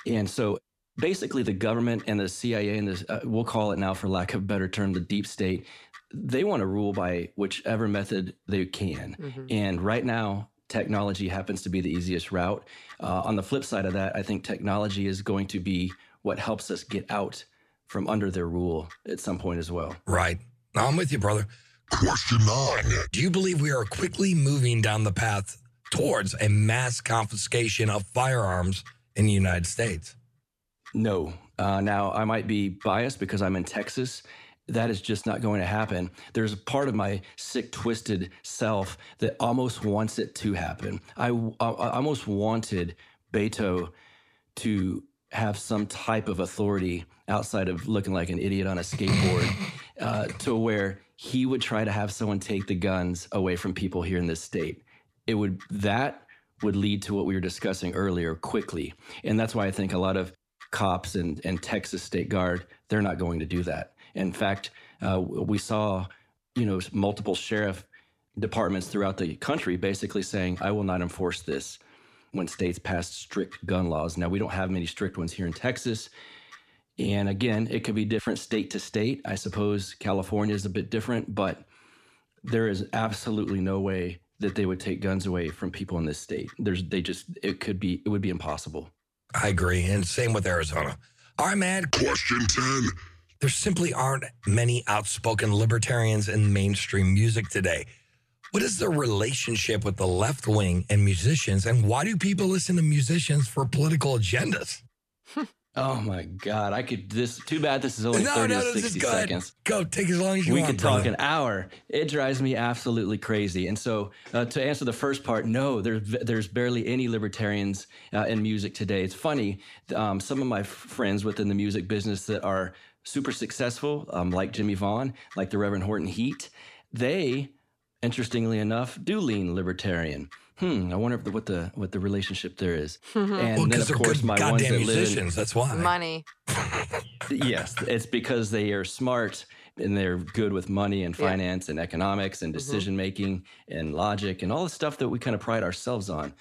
And so basically, the government and the CIA, and this, uh, we'll call it now, for lack of a better term, the deep state, they want to rule by whichever method they can. And right now, technology happens to be the easiest route. Uh, on the flip side of that, I think technology is going to be what helps us get out from under their rule at some point as well. Right. I'm with you, brother. Question nine. Do you believe we are quickly moving down the path towards a mass confiscation of firearms in the United States? No. Uh, now, I might be biased because I'm in Texas, that is just not going to happen. There's a part of my sick, twisted self that almost wants it to happen. I, I almost wanted Beto to have some type of authority outside of looking like an idiot on a skateboard uh, to where he would try to have someone take the guns away from people here in this state. It would that would lead to what we were discussing earlier quickly. And that's why I think a lot of cops and, and Texas State Guard, they're not going to do that. In fact, uh, we saw, you know, multiple sheriff departments throughout the country basically saying, I will not enforce this when states passed strict gun laws. Now, we don't have many strict ones here in Texas. And again, it could be different state to state. I suppose California is a bit different, but there is absolutely no way that they would take guns away from people in this state. There's they just it could be it would be impossible. I agree. And same with Arizona. All right, man. Question 10. There simply aren't many outspoken libertarians in mainstream music today. What is the relationship with the left wing and musicians, and why do people listen to musicians for political agendas? Oh my God! I could this. Too bad this is only no, thirty no, or sixty go ahead. seconds. Go, take as long as you we want. We could talk brother. an hour. It drives me absolutely crazy. And so, uh, to answer the first part, no, there's there's barely any libertarians uh, in music today. It's funny. Um, some of my friends within the music business that are super successful, um, like Jimmie Vaughan, like the Reverend Horton Heat, they, interestingly enough, do lean libertarian. Hmm. I wonder if the, what the what the relationship there is. And Well, then, of they're course, good my ones goddamn that live in, musicians. That's why. Money. yes, it's because they are smart and they're good with money and Yeah. finance and economics and decision making and logic and all the stuff that we kind of pride ourselves on.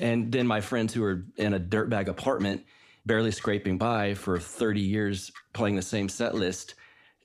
And then my friends who are in a dirtbag apartment, barely scraping by for 30 years playing the same set list.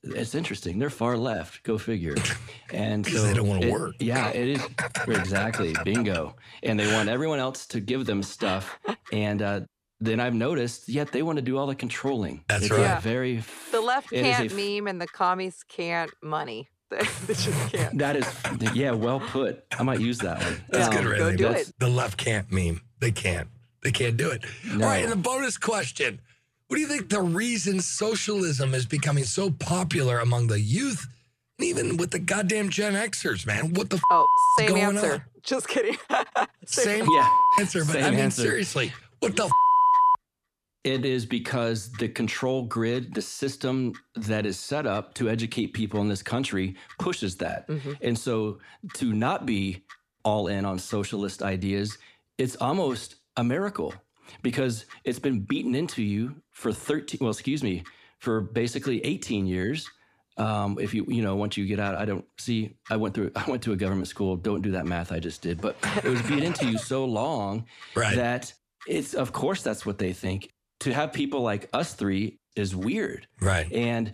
It's interesting. They're far left. Go figure. And Because so they don't wanna work. Yeah, it is exactly bingo. And they want everyone else to give them stuff. And uh, then I've noticed, yet they want to do all the controlling. That's It's right. a Yeah. Very The left It is a can't f- meme and the commies can't money. they just can't. That is, yeah, well put. I might use that one. That's Um, good, go Randy. do That's- it. The left can't meme. They can't. They can't do it. No. All right, and the bonus question. What do you think the reason socialism is becoming so popular among the youth and even with the goddamn Gen Xers, man? What the f- Oh, same going answer. on? Just kidding. same Yeah, answer? But I mean, answer. seriously, what the f- It is because the control grid, the system that is set up to educate people in this country, pushes that. Mm-hmm. And so to not be all in on socialist ideas, it's almost a miracle because it's been beaten into you for 13, well, excuse me, for basically 18 years. Um, if you, you know, once you get out, I don't see, I went through, I went to a government school. Don't do that math I just did, but it was beat into you so long Right. that it's, of course, that's what they think. To have people like us three is weird. right? And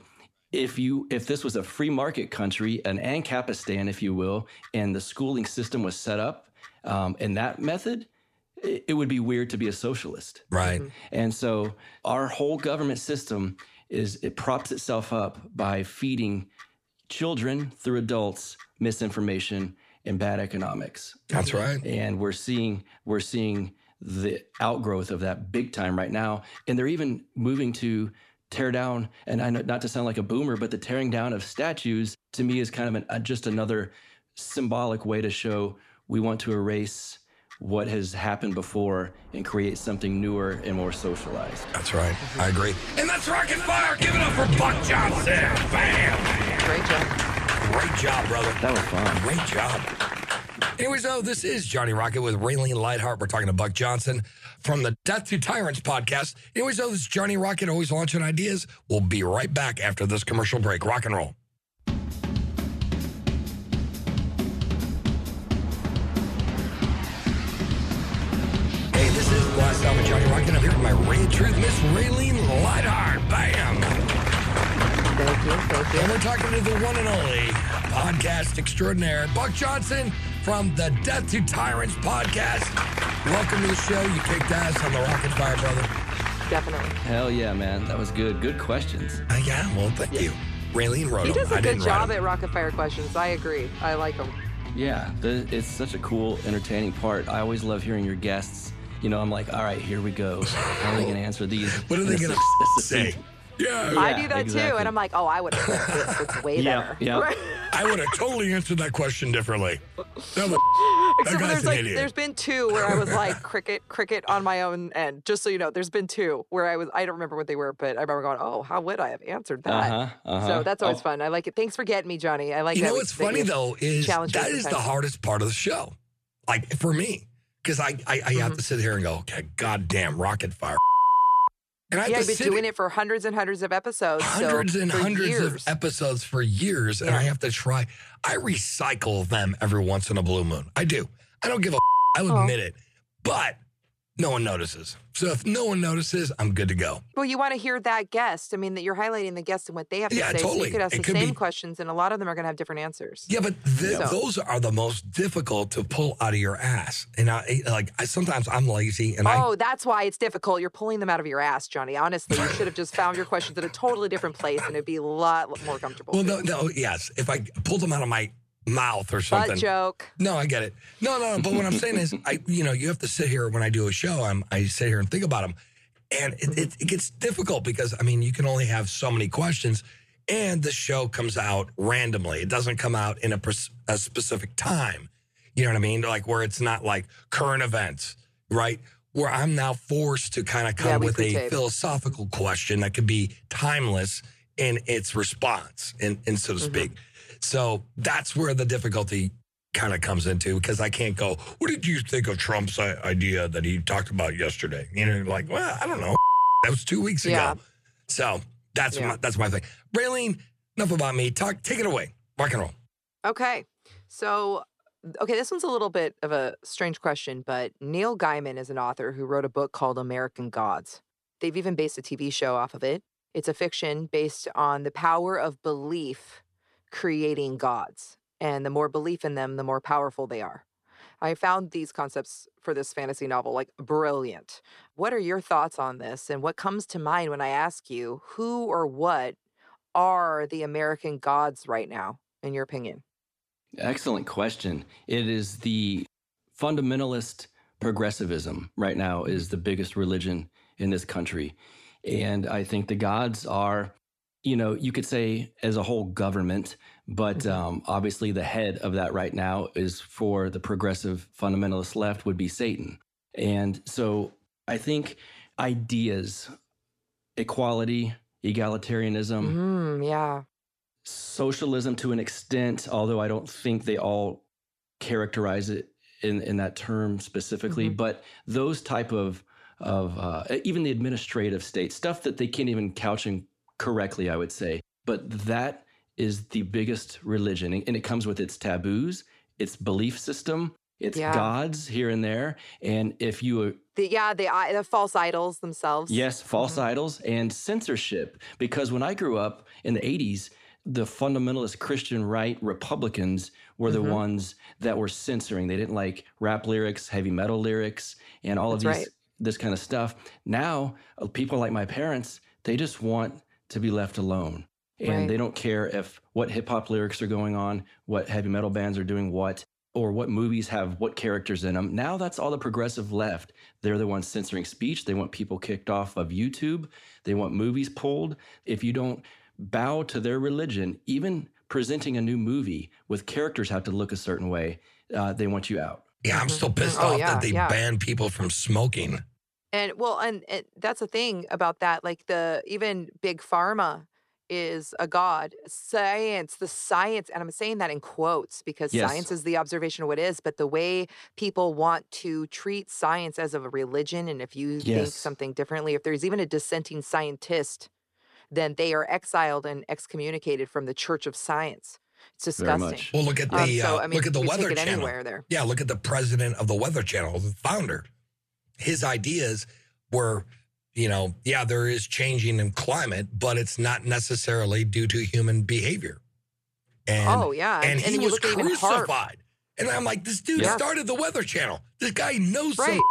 if you if this was a free market country, an Ancapistan, if you will, and the schooling system was set up um, in that method, it, would be weird to be a socialist. Right. And so our whole government system is it props itself up by feeding children through adults misinformation and bad economics That's right. and we're seeing we're seeing the outgrowth of that big time right now and they're even moving to tear down and I know not to sound like a boomer but the tearing down of statues to me is kind of an, uh, just another symbolic way to show we want to erase what has happened before and create something newer and more socialized That's right. I agree. And that's Rocket Fire. Give it up for Buck Johnson. Bam. Great job. Great job, brother. that was fun Great job. Anyways, though, this is Johnny Rocket with Raylene Lightheart. We're talking to Buck Johnson from the Death to Tyrants podcast. Anyways, though, this is Johnny Rocket, always launching ideas. We'll be right back after this commercial break. Rock and roll. Off with Johnny I'm here with my Ray of Truth, Miss Raylene Lightheart. Bam. Thank you. Thank you. And we're talking to the one and only podcast extraordinaire, Buck Johnson from the Death to Tyrants podcast. Welcome to the show. You kicked ass on the Rocket Fire, brother. Definitely. hell yeah man that was good good questions Uh, yeah, well, thank you. Raylene wrote He them. does I a good job at Rocket Fire questions. I agree. I like them. Yeah, the, it's such a cool, entertaining part. I always love hearing your guests. You know, I'm like, all right, here we go. How are they going to answer these? What are they gonna say? succinct- Yeah. I do that too, and I'm like, oh, I would have said this. It's way Yeah, better. yeah. Right? I would have totally answered that question differently. That was- Except for guy's there's an like idiot. there's been two where I was like cricket cricket on my own end. Just so you know, there's been two where I was I don't remember what they were, but I remember going, oh, how would I have answered that? Uh-huh, uh-huh. So that's always Oh. fun. I like it. Thanks for getting me, Johnny. I like. you that know what's funny though is that is the hardest part of the show. Like for me, because I I, I Mm-hmm. have to sit here and go, okay, goddamn rocket fire. And I Yeah, you've been doing it for hundreds and hundreds of episodes. so hundreds and hundreds years. of episodes for years, and I have to try. I recycle them every once in a blue moon. I do. I don't give a. I'll Oh. admit it, but no one notices. So if no one notices, I'm good to go. Well, you want to hear that guest. I mean, that you're highlighting the guest and what they have to Yeah, say. So totally. you could ask It the could same be- questions, and a lot of them are going to have different answers. Yeah, but th- So- those are the most difficult to pull out of your ass. And I like. I sometimes I'm lazy, and I Oh, that's why it's difficult. You're pulling them out of your ass, Johnny. Honestly, you should have just found your questions at a totally different place, and it'd be a lot more comfortable. well, no, no, yes. If I pulled them out of my mouth or something, Butt joke. No, I get it. No, no, no. But what I'm saying is, I, you know, you have to sit here when I do a show. I'm, I sit here and think about them, and it, it, it gets difficult because I mean, you can only have so many questions, and the show comes out randomly. It doesn't come out in a, pers- a specific time. You know what I mean? Like where it's not like current events, right? Where I'm now forced to kind of come Yeah, with a pre-tape. philosophical question that could be timeless in its response, and, and so to Mm-hmm. speak. So that's where the difficulty kind of comes into because I can't go, what did you think of Trump's uh, idea that he talked about yesterday? You know, like, well, I don't know. That was two weeks ago. Yeah. So that's Yeah. my, that's my thing. Raylene, enough about me. Talk, take it away. Rock and roll. Okay. So, okay, this one's a little bit of a strange question, but Neil Gaiman is an author who wrote a book called American Gods. They've even based a TV show off of it. It's a fiction based on the power of belief creating gods. And the more belief in them, the more powerful they are. I found these concepts for this fantasy novel like brilliant. What are your thoughts on this? And what comes to mind when I ask you who or what are the American gods right now, in your opinion? Excellent question. It is the fundamentalist progressivism right now is the biggest religion in this country. And I think the gods are, you know, you could say as a whole government, but um, obviously the head of that right now is for the progressive fundamentalist left would be Satan. And so I think ideas, equality, egalitarianism, Mm, yeah. socialism to an extent, although I don't think they all characterize it in, in that term specifically, Mhm. but those type of of uh, even the administrative state stuff that they can't even couch in correctly, I would say. But that is the biggest religion, and it comes with its taboos, its belief system, its Yeah. gods here and there. And if you The, yeah, the, the false idols themselves. Yes, false idols and censorship. Because when I grew up in the 80s, the fundamentalist Christian right Republicans were the Mhm. ones that were censoring. They didn't like rap lyrics, heavy metal lyrics, and all of these right. this kind of stuff. Now, uh, people like my parents, they just want to be left alone. And Right. they don't care if what hip hop lyrics are going on, what heavy metal bands are doing what, or what movies have what characters in them. Now that's all the progressive left. They're the ones censoring speech. They want people kicked off of YouTube. They want movies pulled. If you don't bow to their religion, even presenting a new movie with characters have to look a certain way, uh, they want you out. Yeah, I'm still pissed Oh, off yeah, that they yeah. banned people from smoking. And well, and, and that's the thing about that. Like the even big pharma is a god. Science, the science, and I'm saying that in quotes because Yes. science is the observation of what is, but the way people want to treat science as of a religion, and if you think something differently, if there's even a dissenting scientist, then they are exiled and excommunicated from the Church of Science. It's disgusting. Well, look at the Um, so uh, I mean, look at the Weather Channel. anywhere there. Yeah, look at the president of the Weather Channel, the founder. His ideas were, you know, yeah, there is changing in climate, but it's not necessarily due to human behavior. And oh yeah, and, he you was look at even HAARP. crucified. And I'm like, this dude Yeah. started the Weather Channel. This guy knows Right. some.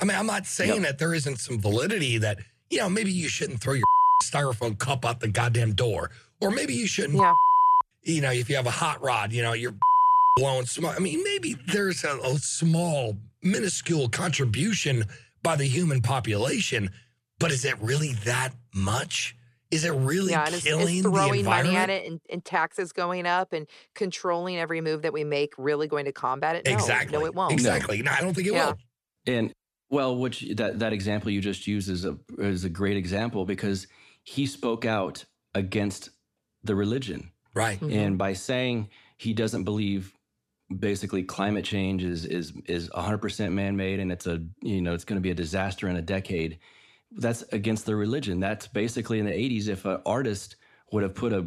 I mean, I'm not saying that there isn't some validity that, you know, maybe you shouldn't throw your styrofoam cup out the goddamn door. Or maybe you shouldn't, Yeah. you know, if you have a hot rod, you know, you're blowing smoke. I mean, maybe there's a, a small, minuscule contribution by the human population, but is it really that much? Is it really yeah, it's, killing it's the throwing money at it and, and taxes going up and controlling every move that we make really going to combat it? No, exactly. No, it won't. Exactly. No, I don't think it Yeah. will. And well, which that that example you just used is a is a great example because he spoke out against the religion, Right. Mhm. and by saying he doesn't believe basically climate change is is is 100% man-made and it's a you know it's going to be a disaster in a decade that's against the religion that's basically in the 80s if an artist would have put a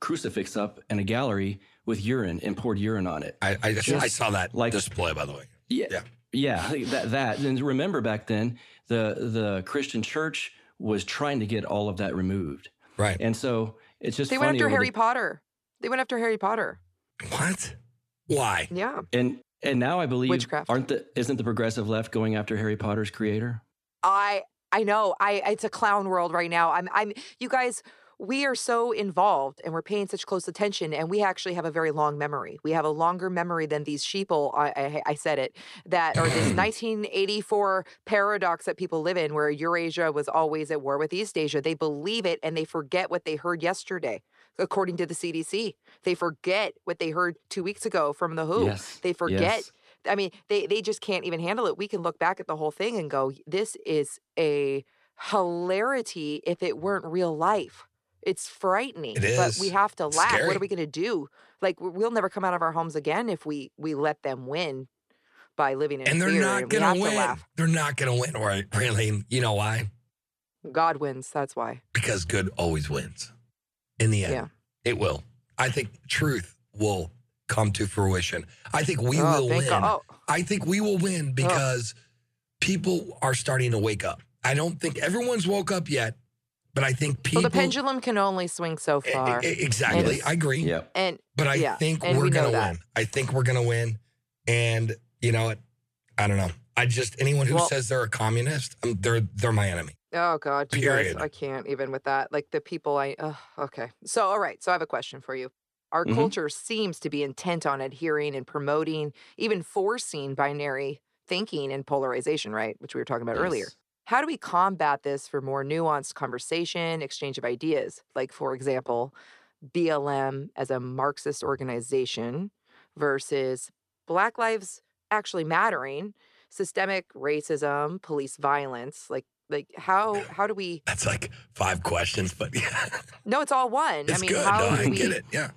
crucifix up in a gallery with urine and poured urine on it I, I, Just I saw that like- display, by the way. yeah. Yeah. Yeah. that that. And remember back then, the the Christian church was trying to get all of that removed. Right. And so it's just They went after Harry the- Potter. They went after Harry Potter. What? Why? Yeah. and and now I believe Witchcraft. aren't the isn't the progressive left going after Harry Potter's creator? I I know. I it's a clown world right now. I'm I'm you guys we are so involved and we're paying such close attention and we actually have a very long memory. We have a longer memory than these sheeple I I, I said it that or this 1984 paradox that people live in where Eurasia was always at war with East Asia. They believe it and they forget what they heard yesterday. According to the CDC, they forget what they heard two weeks ago from the WHO. Yes. They forget Yes. I mean, they they just can't even handle it. We can look back at the whole thing and go, this is a hilarity if it weren't real life. It's frightening. It But we have to laugh. scary. What are we gonna do? Like we- we'll never come out of our homes again if we we let them win by living in And they're not going to to win. They're not going to win, right? Really? You know why? God wins. That's why. Because good always wins. In the end, Yeah. it will. I think truth will come to fruition. I think we oh, will win. God. Oh, I think we will win because people are starting to wake up. I don't think everyone's woke up yet, but I think people. well, the pendulum can only swing so e- far. exactly. And- I agree. Yep. and But I Yeah, think and we're we going to win. I think we're going to win. And you know what? I don't know. I just anyone who Well- says they're a communist, um, they're they're my enemy. Oh God, you guys, Period. I can't even with that. Like the people I. Uh, okay, so all right, so I have a question for you. Our Mhm. culture seems to be intent on adhering and promoting, even forcing binary thinking and polarization, right? Which we were talking about earlier. Yes. How do we combat this for more nuanced conversation, exchange of ideas? Like, for example, BLM as a Marxist organization versus Black Lives Actually Mattering, systemic racism, police violence. Like, like how how do we? That's like five questions, but yeah, No, it's all one. it's I mean, good. how No, do I we? get it. Yeah.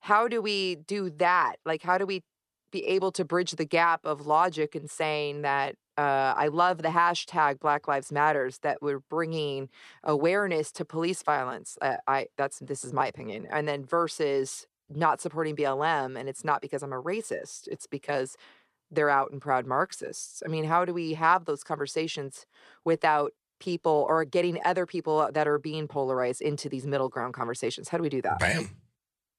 How do we do that? Like, how do we be able to bridge the gap of logic and saying that? Uh, I love the hashtag Black Lives Matters that we're bringing awareness to police violence. Uh, I that's this is my opinion, and then versus not supporting BLM, and it's not because I'm a racist. It's because they're out and proud Marxists. I mean, how do we have those conversations without people or getting other people that are being polarized into these middle ground conversations? How do we do that? Bam.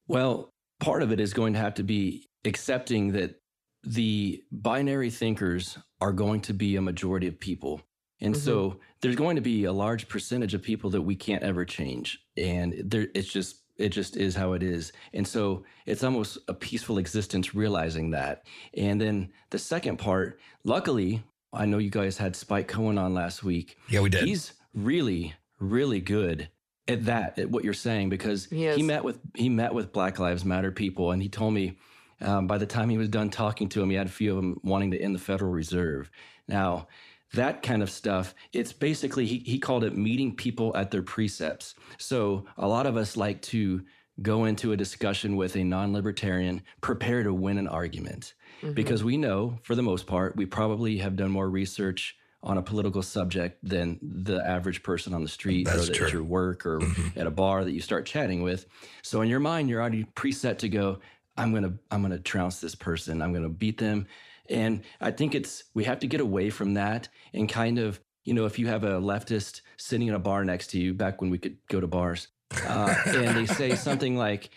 Well, part of it is going to have to be accepting that the binary thinkers are going to be a majority of people. And mm-hmm. so there's going to be a large percentage of people that we can't ever change. And there it's just it just is how it is. And so it's almost a peaceful existence realizing that. And then the second part, luckily, I know you guys had Spike Cohen on last week. Yeah, we did. He's really, really good at that, at what you're saying, because He he, met with he met with Black Lives Matter people, and he told me um, by the time he was done talking to him, he had a few of them wanting to end the Federal Reserve. Now, that kind of stuff, it's basically he he called it meeting people at their precepts. So a lot of us like to go into a discussion with a non-libertarian, prepare to win an argument Mhm. because we know for the most part we probably have done more research on a political subject than the average person on the street That's or that at your work or Mhm. at a bar that you start chatting with so in your mind you're already preset to go i'm gonna i'm gonna trounce this person i'm gonna beat them and i think it's we have to get away from that and kind of you know if you have a leftist sitting in a bar next to you back when we could go to bars uh, and they say something like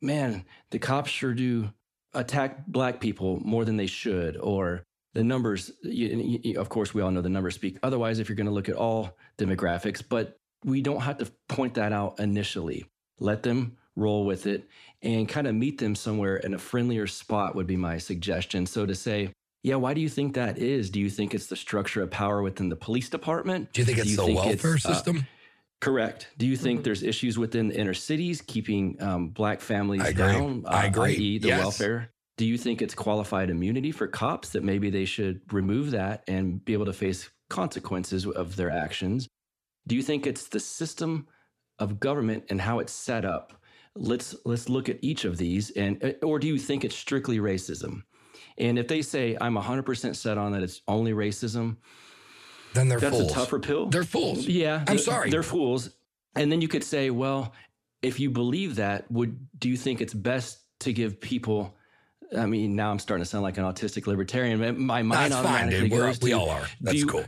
man the cops sure do attack black people more than they should or the numbers you, you- of course we all know the numbers speak. Otherwise if you're going to look at all demographics but we don't have to point that out initially. Let them roll with it and kind of meet them somewhere in a friendlier spot would be my suggestion so to say yeah why do you think that is do you think it's the structure of power within the police department Do you think it's you the think welfare it's, uh, system? Correct. Do you think Mhm. there's issues within the inner cities keeping um, black families I agree. down? I agree. i.e., the Yes. welfare. Do you think it's qualified immunity for cops that maybe they should remove that and be able to face consequences of their actions? Do you think it's the system of government and how it's set up? Let's let's look at each of these, and uh, or do you think it's strictly racism? And if they say I'm 100% set on that it's only racism, Then they're fools. that's fools. a tougher pill. They're fools. Yeah, I'm sorry. They're fools. And then you could say, well, if you believe that, would do you think it's best to give people? I mean, now I'm starting to sound like an autistic libertarian. but My mind That's fine, automatically dude. We're, goes we all are. do That's you, cool.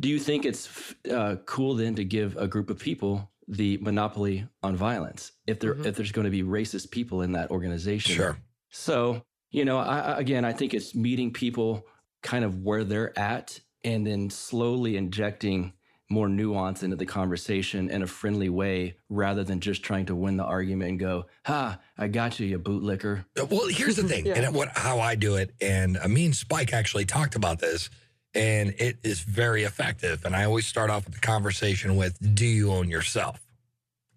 Do you think it's uh, cool then to give a group of people the monopoly on violence if there Mhm. if there's going to be racist people in that organization? Sure. So, you know, I, I- again, I think it's meeting people kind of where they're at and then slowly injecting more nuance into the conversation in a friendly way rather than just trying to win the argument and go, ha, I got you, you bootlicker. Well, here's the thing, Yeah. and what how I do it, and uh, me and Spike actually talked about this, and it is very effective. And I always start off with the conversation with, "Do you own yourself?"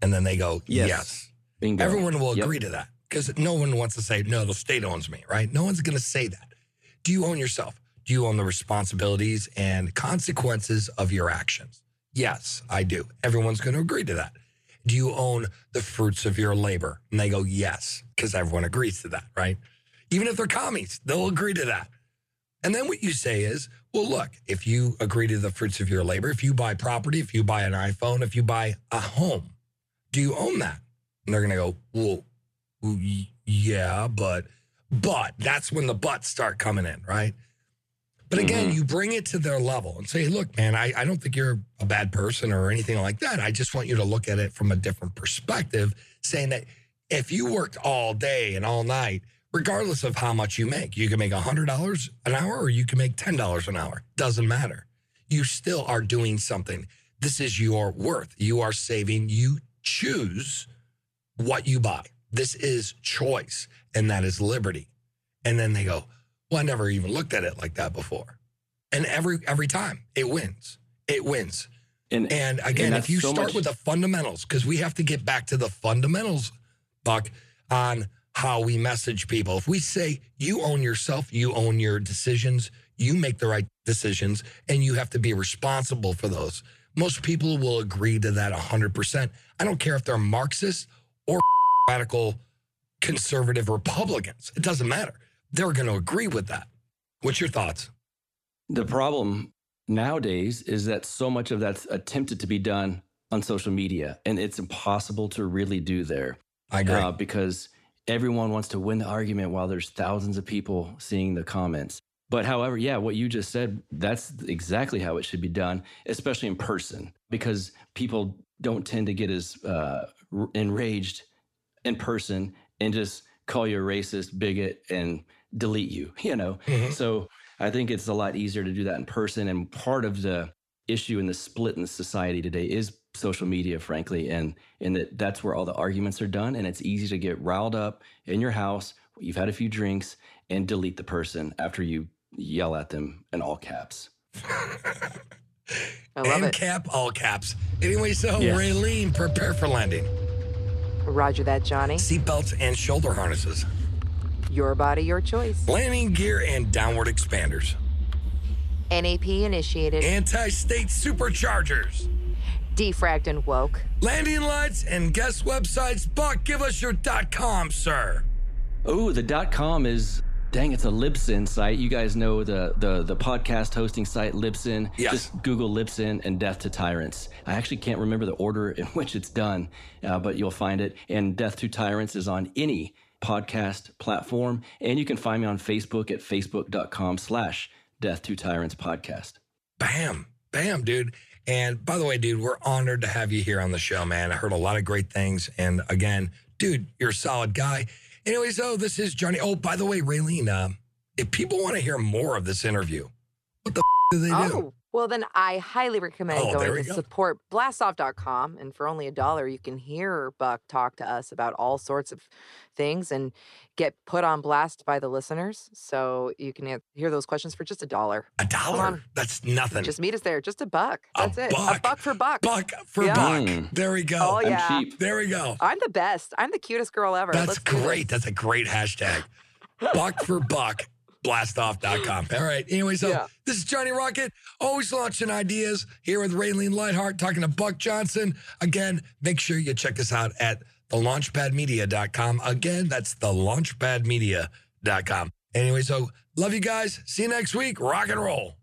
And then they go, Yes. "Yes." Everyone will Yep. agree to that because no one wants to say, "No, the state owns me," right? No one's going to say that. Do you own yourself? Do you own the responsibilities and consequences of your actions? Yes, I do. Everyone's going to agree to that. Do you own the fruits of your labor? And they go, yes, because everyone agrees to that, right? Even if they're commies, they'll agree to that. And then what you say is, well, look, if you agree to the fruits of your labor, if you buy property, if you buy an iPhone, if you buy a home, do you own that? And they're going to go, well, yeah, but, but that's when the buts start coming in, right? But again, Mhm. you bring it to their level and say, look, man, I, I don't think you're a bad person or anything like that. I just want you to look at it from a different perspective, saying that if you worked all day and all night, regardless of how much you make, you can make $100 an hour or you can make $10 an hour. Doesn't matter. You still are doing something. This is your worth. You are saving. You choose what you buy. This is choice, and that is liberty. And then they go, Well, I never even looked at it like that before. And every every time it wins. It wins. And, And again, that's if you so start much- with the fundamentals, because we have to get back to the fundamentals, Buck, on how we message people. If we say you own yourself, you own your decisions, you make the right decisions, and you have to be responsible for those. Most people will agree to that 100%. I don't care if they're Marxist or radical conservative Republicans. It doesn't matter. They're going to agree with that. What's your thoughts? The problem nowadays is that so much of that's attempted to be done on social media, and it's impossible to really do there I agree. uh, because everyone wants to win the argument while there's thousands of people seeing the comments. But however, yeah, what you just said, that's exactly how it should be done, especially in person, because people don't tend to get as uh, enraged in person and just call you a racist, bigot, and delete you, you know? Mhm. So I think it's a lot easier to do that in person. And part of the issue in the split in society today is social media, frankly, and and that that's where all the arguments are done. And it's easy to get riled up in your house. You've had a few drinks and delete the person after you yell at them in all caps. I love and it. cap, all caps. Anyway, so Yeah. Raylene, prepare for landing. Roger that, Johnny. Seatbelts and shoulder harnesses. Your body, your choice. Landing gear and downward expanders. NAP initiated. Anti-state superchargers. Defragged and woke. Landing lights and guest websites. Buck, give us your dot com, sir. Oh, the dot com is dang, it's a Libsyn site. You guys know the the the podcast hosting site Libsyn. Yes. Just Google Libsyn and Death to Tyrants. I actually can't remember the order in which it's done, uh, but you'll find it. And Death to Tyrants is on any podcast platform, and you can find me on Facebook at facebook.com slash Death to Tyrants podcast. Bam, bam, dude. And by the way, dude, we're honored to have you here on the show, man. I heard a lot of great things. And again, dude, you're a solid guy. Anyways, so this is Johnny. Oh, by the way, Raylene, uh, if people want to hear more of this interview, what the f- do they do? Oh, Well, then I highly recommend Oh, going to go. support blastoff.com. And for only a dollar, you can hear Buck talk to us about all sorts of things and get put on blast by the listeners. So you can hear those questions for just a dollar. A dollar? That's nothing. Just meet us there. Just a buck. A That's it. buck. A buck for buck. buck for Yeah. buck. Mm. There we go. Oh, I'm yeah. cheap. There we go. I'm the best. I'm the cutest girl ever. That's Let's great. That's a great hashtag. buck for buck. Blastoff.com. All right. Anyway, so Yeah. this is Johnny Rocket, always launching ideas here with Raylene Lightheart talking to Buck Johnson. Again, make sure you check us out at thelaunchpadmedia.com. Again, that's thelaunchpadmedia.com. Anyway, so love you guys. See you next week. Rock and roll.